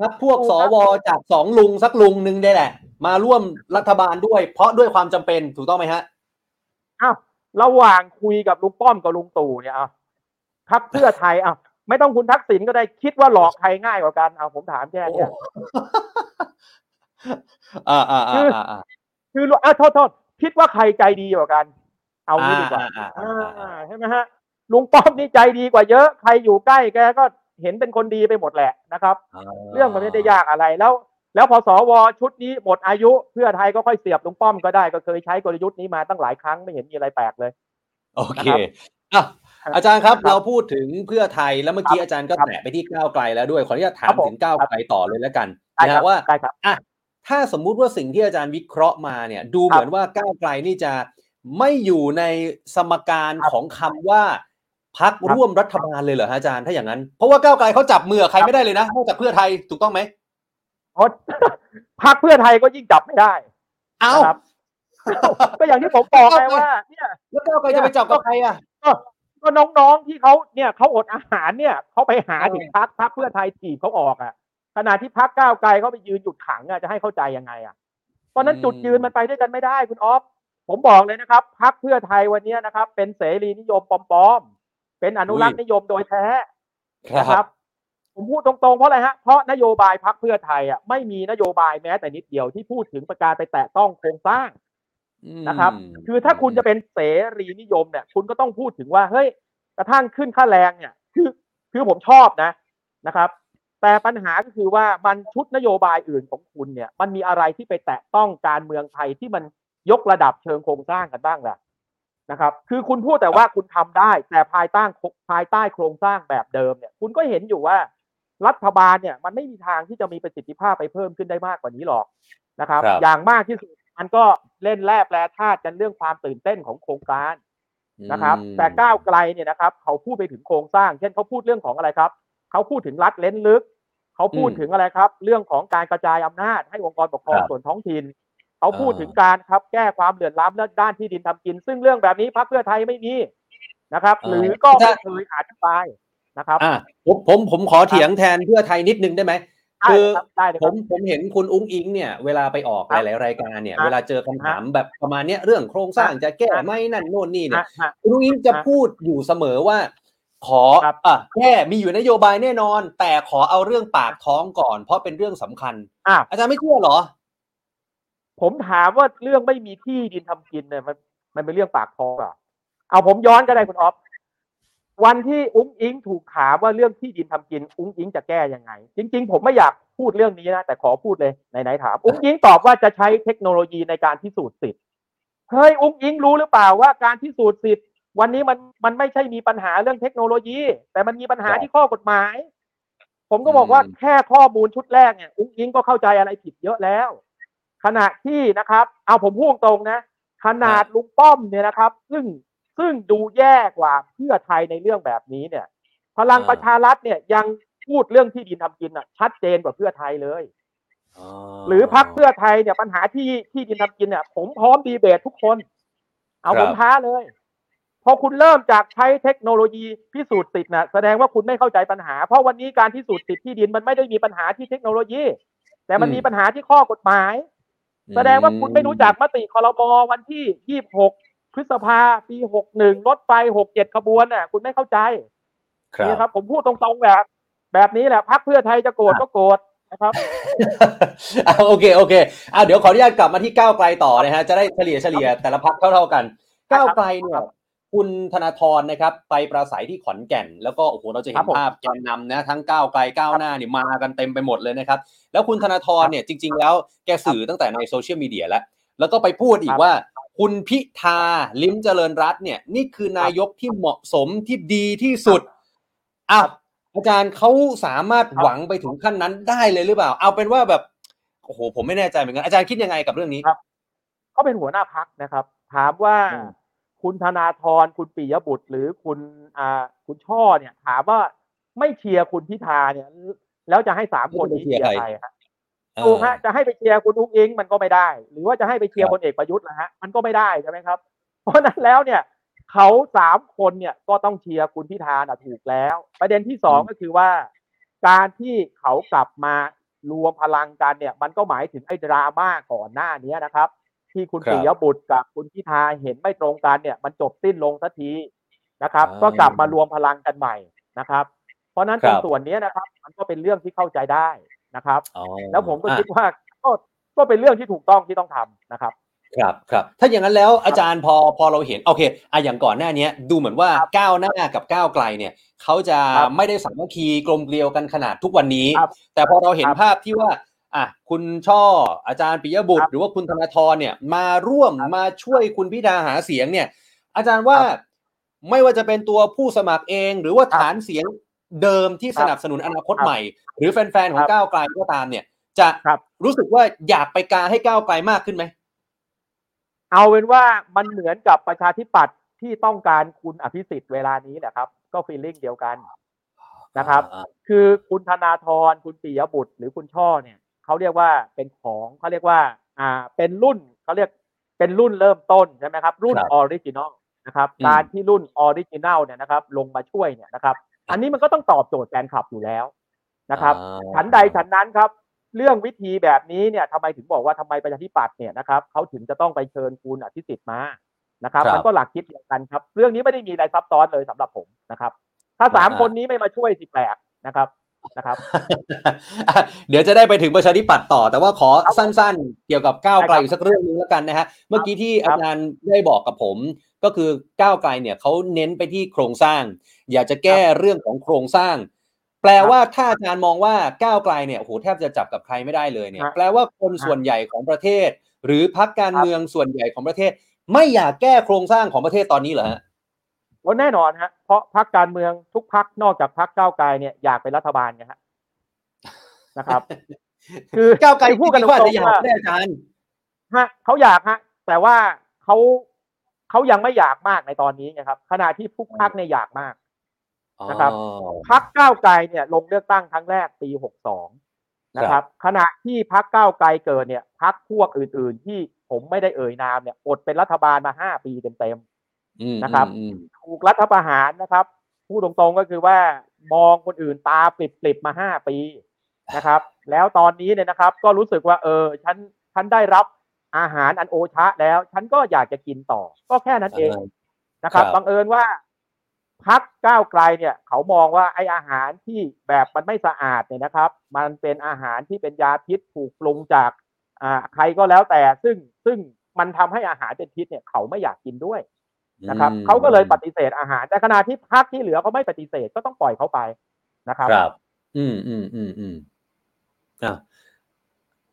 นะพวกสวจากสองลุงสักลุงหนึ่งได้แหละ มาร่วมรัฐบาลด้วย เพราะด้วยความจำเป็นถูกต้องไหมฮะอ้าวระหว่างคุยกับลุงป้อมกับลุงตู่เนี่ยอะพักเพื่อไทยอะไม่ต้องคุณทักษิณก็ได้คิดว่าหลอกใครง่ายกว่ากันเอาผมถามแค่เนี้ยอ่าอ่าคือ่าออ่าอ่าคืออ้าวโทษโทษ คิดว่าใครใจดีกว่ากัน เอางี้ดีกว่าอ่าอ่าอ่าอ่าอ่าใช่ไหมฮะลุงป้อมนี่ใจดีกว่าเยอะ ใครอยู่ใกล้แกก็เห็นเป็นคนดีไปหมดแหละนะครับ เรื่องมันไม่ได้ยากอะไรแล้ว แล้วพอสวชุดนี้หมดอายุเพื่อไทยก็ค่อยเสียบลุงป้อมก็ได้ก็เคยใช้กลยุทธ์นี้มาตั้งหลายครั้งไม่เห็นมีอะไรแปลกเลย โอเคนะครับอะอาจารย์ครับครับเราพูดถึงเพื่อไทยแล้วเมื่อกี้ครับอาจารย์ก็ครับแตะไปที่ก้าวไกลแล้วด้วยขออนุญาตถาครัมบผมถึงก้าวไกลต่อเลยแล้วกันได้นะครัฮะบว่าได้ครับอะ ถ้าสมมุติว่าสิ่งที่อาจารย์วิเคราะห์มาเนี่ย ดูครับเหมือนว่าก้าวไกลนี่จะไม่อยู่ในสมการครับของคำว่าพักครับร่วมรัฐบาลเลยเหรอฮะอาจารย์ถ้าอย่างนั้น เพราะว่าก้าวไกลเขาจับมือกับใครไม่ได้เลยนะนอกจากเพื่อไทยถูกต้องไหมเพราะพักเพื่อไทยก็ยิ่งจับไม่ได้ เอ้านะครับก็อย่างที่ผมบอกไงว่า เนี่ยแล้วก้าวไกลจะไปจับกับใครอะก็ก็น้องๆที่เขาเนี่ยเขาอดอาหารเนี่ยเขาไปหาถึงพักพักเพื่อไทยถีบเขาออกอะ ขณะที่พักก้าวไกลเขาไปยืนหยุดขังอะจะให้เข้าใจยังไงอะเพราะฉะนั้นอืมจุดยืนมันไปด้วยกันไม่ได้คุณออฟผมบอกเลยนะครับพักเพื่อไทยวันเนี้ยนะครับ เป็นเสรีนิยมปลอมๆเป็นอนุรักษ์นิยมโดยแท้นะครับ ผมพูดตรงๆเพราะอะไรฮะเพราะนโยบายพักเพื่อไทยอะไม่มีนโยบายแม้แต่นิดเดียวที่พูดถึงประการไปแตะต้องโครงสร้างนะครับ คือถ้าคุณจะเป็นเสรีนิยมเนี่ย คุณก็ต้องพูดถึงว่าเฮ้ยกระทั่งขึ้นค่าแรงเนี่ย คือคือผมชอบนะนะครับ แต่ปัญหาก็คือว่ามันชุดนโยบายอื่นของคุณเนี่ย มันมีอะไรที่ไปแตะต้องการเมืองไทยที่มันยกระดับเชิงโครงสร้างกันบ้างล่ะนะครับ คือคุณพูดแต่ว่าคุณทำได้ แต่ภายใต้ภายใต้โครงสร้างแบบเดิมเนี่ย คุณก็เห็นอยู่ว่ารัฐบาลเนี่ย มันไม่มีทางที่จะมีประสิทธิภาพไปเพิ่มขึ้นได้มากกว่านี้หรอกนะครับครับอย่างมากที่สุดมันก็เล่นแร่แปรธาตุกันเรื่องความตื่นเต้นของโครงการนะครับอืมแต่ก้าวไกลเนี่ยนะครับ เขาพูดไปถึงโครงสร้าง เช่นเขาพูดเรื่องของอะไรครับ เขาพูดถึงรัฐเล้นลึก เขาพูดถึงอะไรครับ เรื่องของการกระจายอำนาจให้องค์กรปกครองครับส่วนท้องถิ่นเขาพูดถึงการครับแก้ความเหลื่อมล้ำและด้านที่ดินทำกิน ซึ่งเรื่องแบบนี้พรรคเพื่อไทยไม่มีนะครับ หรือก็ไม่เคยอธิบายนะครับอะผมผมผมขอเถียงแทนเพื่อไทยนิดนึงได้ไหมได้คือเลยครับได้เลยผครับมผมเห็นคุณอุ้งอิงเนี่ยเวลาไปออกครัหบลายๆรายการเนี่ยครับเวลาเจอคำถามแบบประมาณเนี้ยเรื่องโครงสร้างจะแก้ครับไหมนั่นโน่นนี่เนี่ยฮะฮะคุณอุ้งอิงจะครับพูดอยู่เสมอว่า ขอครับอะแก้มีอยู่นโยบายแน่นอน แต่ขอเอาเรื่องปากท้องก่อน เพราะเป็นเรื่องสำคัญอะอาจารย์ไม่เชื่อเหรอ ผมถามว่าเรื่องไม่มีที่ดินทำกินเนี่ยมันมันเป็นเรื่องปากท้องเหรอเอาผมย้อนก็ได้คุณอ๊อฟวันที่อุ้งอิงถูกถามว่าเรื่องที่ดินทำกิน อุ้งอิงจะแก้ยังไง จริง ๆ ผมไม่อยากพูดเรื่องนี้นะแต่ขอพูดเลยไหนๆถาม อุ้งอิงตอบว่าจะใช้เทคโนโลยีในการพิสูจน์สิทธิ์เฮ้ยอุ้งอิงรู้หรือเปล่าว่าการพิสูจน์สิทธิ์ วันนี้มันมันไม่ใช่มีปัญหาเรื่องเทคโนโลยี แต่มันมีปัญหาครับที่ข้อกฎหมาย ผมก็บอกว่าอืมแค่ข้อมูลชุดแรกเนี่ยอุ้งอิงก็เข้าใจอะไรผิดเยอะแล้ว ขณะที่นะครับ เอาผมพูดตรงนะ ขนาดลุงป้อมเนี่ยนะครับ ซึ่งซึ่งดูแย่กว่าเพื่อไทยในเรื่องแบบนี้เนี่ย พลังอ่าประชารัฐเนี่ยยังพูดเรื่องที่ดินทำกินอะ ชัดเจนกว่าเพื่อไทยเลยหรือพักเพื่อไทยเนี่ยปัญหาที่ที่ดินทำกินเนี่ย ผมพร้อมดีเบตทุกคน เอาครับผมท้าเลยพ อคุณเริ่มจากใช้เทคโนโลยีพิสูจน์สิทธิ์นะแสดงว่าคุณไม่เข้าใจปัญหา เพราะวันนี้การพิสูจน์สิทธิ์ที่ดินมันไม่ได้มีปัญหาที่เทคโนโลยี แต่มันมีปัญหาที่ข้อกฎหมาย แสดงว่าคุณไม่รู้จักมติคอรมอวันที่ 26 พฤษภาปี 61 รถไฟ 67 ขบวนน่ะ คุณไม่เข้าใจครับนี่ครับ ผมพูดตรงๆแบบ แบบนี้แหละพักเพื่อไทยจะโกรธก็โกรธนะครับอะโอเคโอเคอะเดี๋ยวขออนุญาตกลับมาที่ก้าวไกลต่อนะฮะจะได้เฉลี่ยเฉลี่ยแต่ละพักเท่าๆกันครับก้าวไกลเนี่ย คุณธนาธรนะครับ ไปปราศัยที่ขอนแก่น แล้วก็โอ้โหเราจะเห็ครันบผมภาพแกนนำนะทั้งก้าวไกลก้าวหน้าเนี่ยมากันเต็มไปหมดเลยนะครับ แล้วคุณธนาธรเนี่ยจริง ๆ แล้วแกสื่อตั้งแต่ในโซเชียลมีเดียแล้ว แล้วก็ไปพูดอีคกรับว่า คุณพิธาลิ้มเจริญรัตน์เนี่ยนี่คือนายกที่เหมาะสมที่ดีที่สุดอ้าวอาจารย์เขาสามารถครับหวังไปถึงขั้นนั้นได้เลยหรือเปล่า เอาเป็นว่าแบบโอ้โหผมไม่แน่ใจเหมือนกันอาจารย์คิดยังไงกับเรื่องนี้ครับเขาเป็นหัวหน้าพักนะครับ ถามว่าอืม คุณธนาธรคุณปิยบุตร หรือคุณอ่าคุณช่อเนี่ย ถามว่าไม่เชียร์คุณพิธาเนี่ย แล้วจะให้สามคนนี้เชียร์ใครฮะถูกฮะจะให้ไปเชียร์คุณอุ้งอิงมันก็ไม่ได้ หรือว่าจะให้ไปเชียร์ครับพลเอกประยุทธ์นะฮะมันก็ไม่ได้ใช่ไหมครับ เพราะฉะนั้นแล้วเนี่ยเขาสามคนเนี่ยก็ต้องเชียร์คุณพิธาน่ะถูกแล้ว ประเด็นที่สองก็คือว่า การที่เขากลับมารวมพลังกันเนี่ย มันก็หมายถึงไอ้ดราม่าก่อนหน้านี้นะครับ ที่คุณครับปิยบุตรกับคุณพิธาเห็นไม่ตรงกันเนี่ย มันจบสิ้นลงสักทีนะครับอ่าก็กลับมารวมพลังกันใหม่นะครับ เพราะฉะนั้นคตรัรบงส่วนนี้นะครับ มันก็เป็นเรื่องที่เข้าใจได้นะครับอ๋อแล้วผมก็อะคิดว่าก็ก็เป็นเรื่องที่ถูกต้องที่ต้องทำนะครับครับครับถ้าอย่างนั้นแล้วอาจารย์พอพอเราเห็นโอเคอะอย่างก่อนหน้านี้ดูเหมือนว่าครับก้าวหน้ากับก้าวไกลเนี่ยเขาจะครับไม่ได้สามัคคีกลมเกลียวกันขนาดทุกวันนี้ครับแต่พอเราเห็นครับภาพที่ว่า อะคุณช่ออาจารย์ปิยบุตครัรบหรือว่าคุณธนาธรเนี่ยมาร่วมครับมาช่วยคุณพิธาหาเสียงเนี่ย อาจารย์ว่าครับไม่ว่าจะเป็นตัวผู้สมัครเอง หรือว่าครับฐานเสียงเดิมที่ครับสนับสนุนอนาคตครับใหม่ หรือแฟนๆของครับก้าวไกลก็ตามเนี่ย จะครับรู้สึกว่าอยากไปกาให้ก้าวไกลมากขึ้นไหมเอาเป็นว่ามันเหมือนกับประชาธิปัตย์ที่ต้องการคุณอภิสิทธิ์เวลานี้แหละครับ ก็ feeling เดียวกันนะครับ คือคุณธนาธรคุณปิยบุตร หรือคุณช่อเนี่ย เขาเรียกว่าเป็นของเขาเรียกว่าอ่าเป็นรุ่นเขาเรียกเป็นรุ่นเริ่มต้นใช่ไหมครับ รุ่นครับ original นะครับอืมการที่รุ่น original เนี่ยนะครับ ลงมาช่วยเนี่ยนะครับ อันนี้มันก็ต้องตอบโจทย์แฟนคลับอยู่แล้วนะครับอ่าฉันใดฉันนั้นครับ เรื่องวิธีแบบนี้เนี่ยทำไมถึงบอกว่าทำไมประชาธิปัตย์เนี่ยนะครับเขาถึงจะต้องไปเชิญคุณอภิสิทธิ์มานะครับครับมันก็หลักคิดเดียวกันครับ เรื่องนี้ไม่ได้มีอะไรซับซ้อนเลยสำหรับผมนะครับ ถ้าสามอ่าคนนี้ไม่มาช่วยสิแปลกนะครับ นะครับอะเดี๋ยวจะได้ไปถึงประชาธิปัตย์ต่อ แต่ว่าขอครับสั้นๆ เกี่ยวกับก้าวไกลได้ครับอีกสักเรื่องหนึงแล้วกันนะฮะเมื่อกี้ที่ครัอาบจารย์ได้บอกกับผม ก็คือก้าวไกลเนี่ยเขาเน้นไปที่โครงสร้าง อยากจะแก้เรื่องของโครงสร้าง แปลว่าถ้าอาจารย์มองว่าก้าวไกลเนี่ยโอ้โหแทบจะจับกับใครไม่ได้เลยเนี่ยฮะแปลว่าคนส่วนใหญ่ของประเทศ หรือพรรคการเมืองส่วนใหญ่ของประเทศ ไม่อยากแก้โครงสร้างของประเทศตอนนี้เหรอฮะ ว่าแน่นอนฮะ เพราะพักการเมืองทุกพักนอกจากพักก้าวไกลเนี่ยอยากเป็นรัฐบาลไงฮะนะครับ คือก้าวไกลพูดกันจริงๆก็อาจตรจะงอยากๆว่าก็ได้อาจารย์ฮะเขาอยากฮะ แต่ว่าเขาเขายังไม่อยากมากในตอนนี้นะครับ ขณะที่ทุกพักเนี่ยอยากมากนะครับอ๋อพักก้าวไกลเนี่ย ลงเลือกตั้งครั้งแรกปี62นะครับ ขณะที่พักก้าวไกลเกิดเนี่ยพักพวกอื่น ๆ ที่ผมไม่ได้เอ่ยนามเนี่ยอดเป็นรัฐบาลมา5ปีเต็มอืม นะครับอืมๆถูกรัฐประหารนะครับพูดตรงๆก็คือว่ามองคนอื่นตาปริบๆมา5ปีนะครับ แล้วตอนนี้เนี่ยนะครับ ก็รู้สึกว่า เออฉันฉันได้รับอาหารอันโอชะแล้ว ฉันก็อยากจะกินต่อ ก็แค่นั้นเองนะครับครับบังเอิญว่าพักก้าวไกลเนี่ย เขามองว่าไออาหารที่แบบมันไม่สะอาดเนี่ยนะครับ มันเป็นอาหารที่เป็นยาพิษถูกปรุงจากอ่าใครก็แล้วแต่ซึ่งซึ่งมันทำให้อาหารเป็นพิษเนี่ย เขาไม่อยากกินด้วย นะครับอืมเขาก็เลยปฏิเสธอาหาร แต่ขณะที่พักที่เหลือเขาไม่ปฏิเสธก็ต้องปล่อยเขาไปนะครับครับ อืมอืมอืมอืมอะ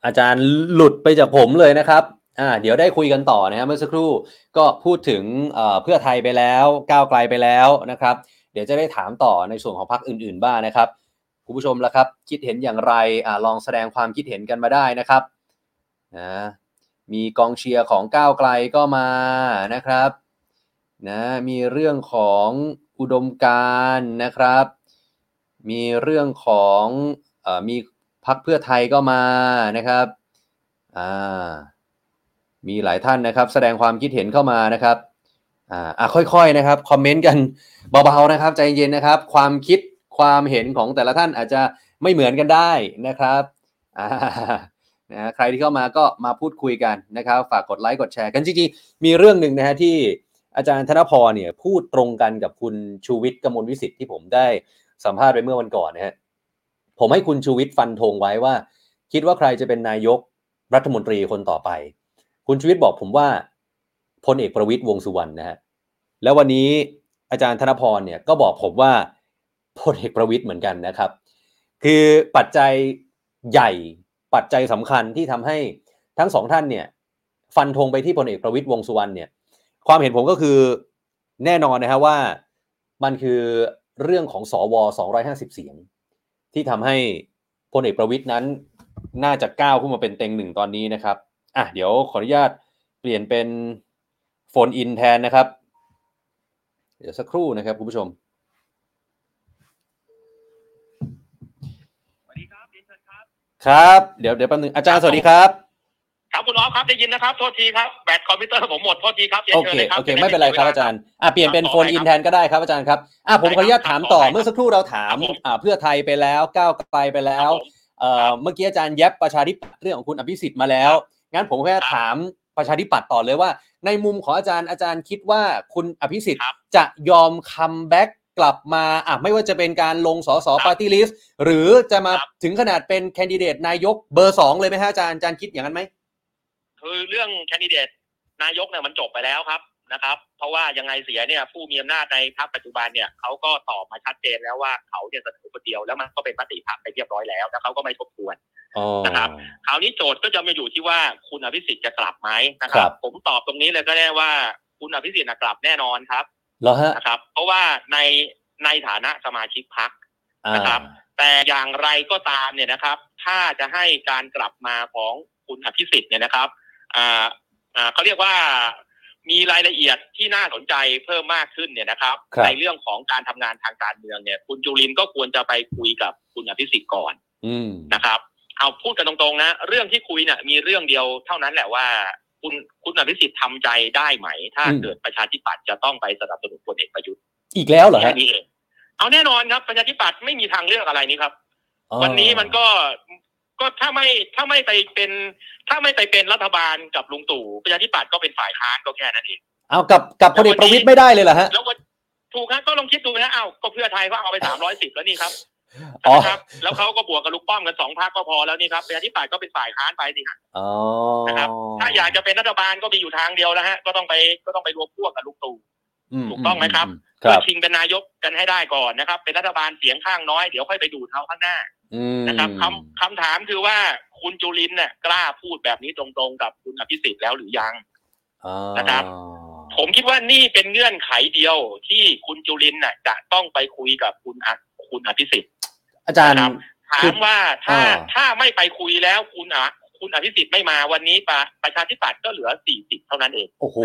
อาจารย์หลุดไปจากผมเลยนะครับอ่าเดี๋ยวได้คุยกันต่อนะครับเมื่อสักครู่ก็พูดถึงเอ่อเพื่อไทยไปแล้วก้าวไกลไปแล้วนะครับ เดี๋ยวจะได้ถามต่อในส่วนของพรรคอื่น ๆ บ้างนะครับคุณผู้ชมละครับ คิดเห็นอย่างไรอ่าลองแสดงความคิดเห็นกันมาได้นะครับนะมีกองเชียร์ของก้าวไกลก็มานะครับ นะมีเรื่องของอุดมการนะครับ มีเรื่องของอมีพักเพื่อไทยก็มานะครับอ่ามีหลายท่านนะครับ แสดงความคิดเห็นเข้ามานะครับอ่าค่อยๆนะครับคอมเมนต์กันเบาๆนะครับใจเย็นนะครับ ความคิดความเห็นของแต่ละท่านอาจจะไม่เหมือนกันได้นะครับอ่านะใครที่เข้ามาก็มาพูดคุยกันนะครับ ฝากกดไลค์กดแชร์กันจริงๆมีเรื่องหนึ่งนะฮะที่ อาจารย์ธนพรเนี่ยพูดตรงกันกับคุณชูวิทย์กมลวิสิทธิ์ที่ผมได้สัมภาษณ์ไปเมื่อวันก่อนนะฮะผมให้คุณชูวิทย์ฟันธงไว้ว่า คิดว่าใครจะเป็นนายกรัฐมนตรีคนต่อไป คุณชูวิทย์บอกผมว่าพลเอกประวิตยวงสุวรรณนะฮะแล้ววันนี้อาจารย์ธนพรเนี่ยก็บอกผมว่าพลเอกประวิตยเหมือนกันนะครับ คือปัจจัยใหญ่ปัจจัยสำคัญที่ทำให้ทั้งสองท่านเนี่ยฟันธงไปที่พลเอกประวิตยวงสุวรรณเนี่ย ความเห็นผมก็คือแน่นอนนะฮะว่ามันคือเรื่องของสว250 เสียง ที่ทำให้พลเอกประวิตรนั้น น่าจะก้าวขึ้นมาเป็นเต็งหนึ่งตอนนี้นะครับอะเดี๋ยวขออนุญาตเปลี่ยนเป็น phone in แทนนะครับ เดี๋ยวสักครู่นะครับคุณผู้ชมสวัสดีครับเรียนเชิญครับครับ เดี๋ยวเดี๋ยวแป๊บนึงอาจารย์สวัสดีครับ ครับคุณออฟครับได้ยินนะครับโทษทีครับแบตคอมพิวเตอร์ผมหมดโทษทีครับเรียนเชิญเลยครับโอเคได้ไม่เป็นไรครับสีวลอาจารย์อะเปลี่ยนเป็นครับ phone in แทนขอแทอภัยก็ได้ครับอาจารย์ครับอะผมขออนุญาตถามต่อได้ครับเมื่อสักครู่เราถามครับผมอ่าเพื่อไทยไปแล้วก้าวไกลไปแล้วครับผมเอ่อเมื่อกี้อาจารย์แย็บประชาธิปัตย์เรื่องของคุณอภิสิทธิ์มาแล้วงั้นผมก็จะถามประชาธิปัตย์ต่อเลยว่า ในมุมของอาจารย์อาจารย์คิดว่าคุณอภิสิทธิ์ครับจะยอม comeback กลับมาอะไม่ว่าจะเป็นการลงสสครับปาร์ตี้ลิสต์หรือจะมาครับถึงขนาดเป็นแคนดิเดตนายกเบอร์สองเลยไหมฮะอาจารย์อาจารย์คิดอย่างนั้นไหม คือเรื่องแคนดิเดตนายกเนี่ยมันจบไปแล้วครับนะครับ เพราะว่ายังไงเสียเนี่ยผู้มีอำนาจในพรรคปัจจุบันเนี่ยเขาก็ตอบมาชัดเจนแล้วว่าเขาเนี่ยเสนอคนเดียวแล้วมันก็เป็นมติพรรคไปเรียบร้อยแล้วแล้วเขาก็ไม่ทบทวนอ๋อนะครับคราวนี้โจทย์ก็จะมาอยู่ที่ว่าคุณอภิสิทธิ์จะกลับไหมนะคครัรับบผมตอบตรงนี้เลยก็ได้ว่าคุณอภิสิทธิ์น่ะกลับแน่นอนครับเหรอฮะนะครับ เพราะว่าในในฐานะสมาชิกพรรคอ่านะครับ แต่อย่างไรก็ตามเนี่ยนะครับ ถ้าจะให้การกลับมาของคุณอภิสิทธิ์เนี่ยนะครับ อ่าอ่าเขาเรียกว่ามีรายละเอียดที่น่าสนใจเพิ่มมากขึ้นเนี่ยนะครับ ครับ ในเรื่องของการทำงานทางการเมืองเนี่ย คุณจุลินทร์ก็ควรจะไปคุยกับคุณอภิสิทธิ์ก่อนอืม นะครับ เอาพูดกันตรงๆนะ เรื่องที่คุยเนี่ยมีเรื่องเดียวเท่านั้นแหละว่า คุณคุณอภิสิทธิ์ทำใจได้ไหม ถ้าอืม เกิดประชาธิปัตย์จะต้องไปสนับสนุนพลเอกประยุทธ์อีกแล้วเหรอแค่ฮะนี้เองเอาแน่นอนครับประชาธิปัตย์ไม่มีทางเลือกอะไรนี้ครับอ๋อวันนี้มันก็ ก็ถ้าไม่ถ้าไม่ไปเป็น ถ้าไม่ไปเป็นรัฐบาลกับลุงตู่ประชาธิปัตย์ก็เป็นฝ่ายค้านก็แค่นั้นเองเอากับกับพลเอกประวิตยไม่ได้เลยเหรอฮะแล้ววันถูกครับก็ลองคิดดูนะอ้าวก็เพื่อไทยก็เอาไปสามร้อยสิบแล้วนี่ครับอ๋อนะครับ แล้วเขาก็บวกกับลูกป้อมกันสองพรรคก็พอแล้วนี่ครับประชาธิปัตย์ก็เป็นฝ่ายค้านไปสิครับอ๋อนะครับ ถ้าอยากจะเป็นรัฐบาลก็มีอยู่ทางเดียวแล้วฮะก็ต้องไปก็ต้องไปรวมพวกกับลุงตู่ ถูกต้องไหมครับคเพื่รัอบชิงเป็นนายกกันให้ได้ก่อนนะครับ เป็นรัฐบาลเสียงข้างน้อยเดี๋ยวค่อยไปดูดเขาข้างหน้าอืมนะครับคำคำถามคือว่าคุณจุลินเนี่ยกล้าพูดแบบนี้ตรงๆกับคุณอภิสิทธิ์แล้วหรือยังอ๋อนะครับ ผมคิดว่านี่เป็นเงื่อนไขเดียวที่คุณจุลินน่ะ จะต้องไปคุยกับคุณอคุณอภิสิทธิ์อาจารย์นะครับถามว่าถ้าอ่าถ้าไม่ไปคุยแล้วคุณอะคุณคุณอภิสิทธิ์ไม่มาวันนี้ประประชาธิปัตย์ก็เหลือ40เท่านั้นเองโอ้โห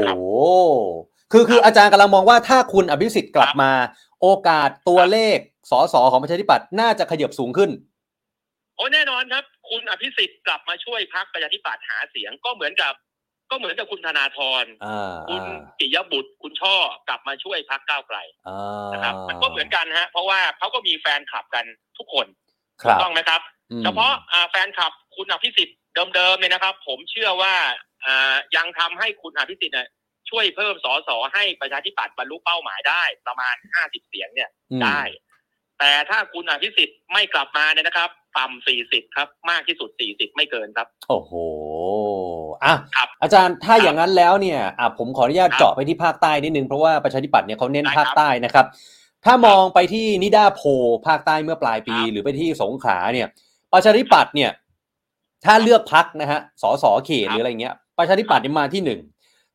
ครับคือคือครับอาจารย์กำลังมองว่าถ้าคุณอภิสิทธิ์กลับครับมา โอกาสตัวครับเลขสสของประชาธิปัตย์น่าจะขยับสูงขึ้นโอ้แน่นอนครับ คุณอภิสิทธิ์กลับมาช่วยพักประชาธิปัตย์หาเสียงก็เหมือนกับ ก็เหมือนกับคุณธนาธรอ่าคุณอ่าปิยบุตร คุณช่อกลับมาช่วยพักก้าวไกลอ่านะครับ มันก็เหมือนกันฮะ เพราะว่าเขาก็มีแฟนคลับกันทุกคนคถูรักบต้องไหมครับอืมเฉพาะอ่าแฟนคลับคุณอภิสิทธิ์เดิมๆเนี่ยนะครับ ผมเชื่อว่าอ่ายังทำให้คุณอภิสิทธิ์เนี่ย ช่วยเพิ่มสสให้ประชาธิปัตย์บรรลุเป้าหมายได้ประมาณ50เสียงเนี่ยอืมได้ แต่ถ้าคุณอภิสิทธิ์ไม่กลับมาเนี่ยนะครับ ต่ำ40ครับ มากที่สุด40ไม่เกินครับ โอ้โหอะครับอาจารย์ถ้าครับอย่างนั้นแล้วเนี่ยอะผมขออนุญาตครับเจาะไปที่ภาคใต้นิดนึงเพราะว่าประชาธิปัตย์เนี่ยเขาเน้นได้ภาคครับใต้นะครับ ถ้ามองไปที่นิดาโพลภาคใต้เมื่อปลายปีครับหรือไปที่สงขลาเนี่ย ประชาธิปัตย์เนี่ย ถ้าเลือกพักนะฮะสสเขตครับหรืออะไรเงี้ยประชาธิปัตย์เนี่ยมาที่หนึ่ง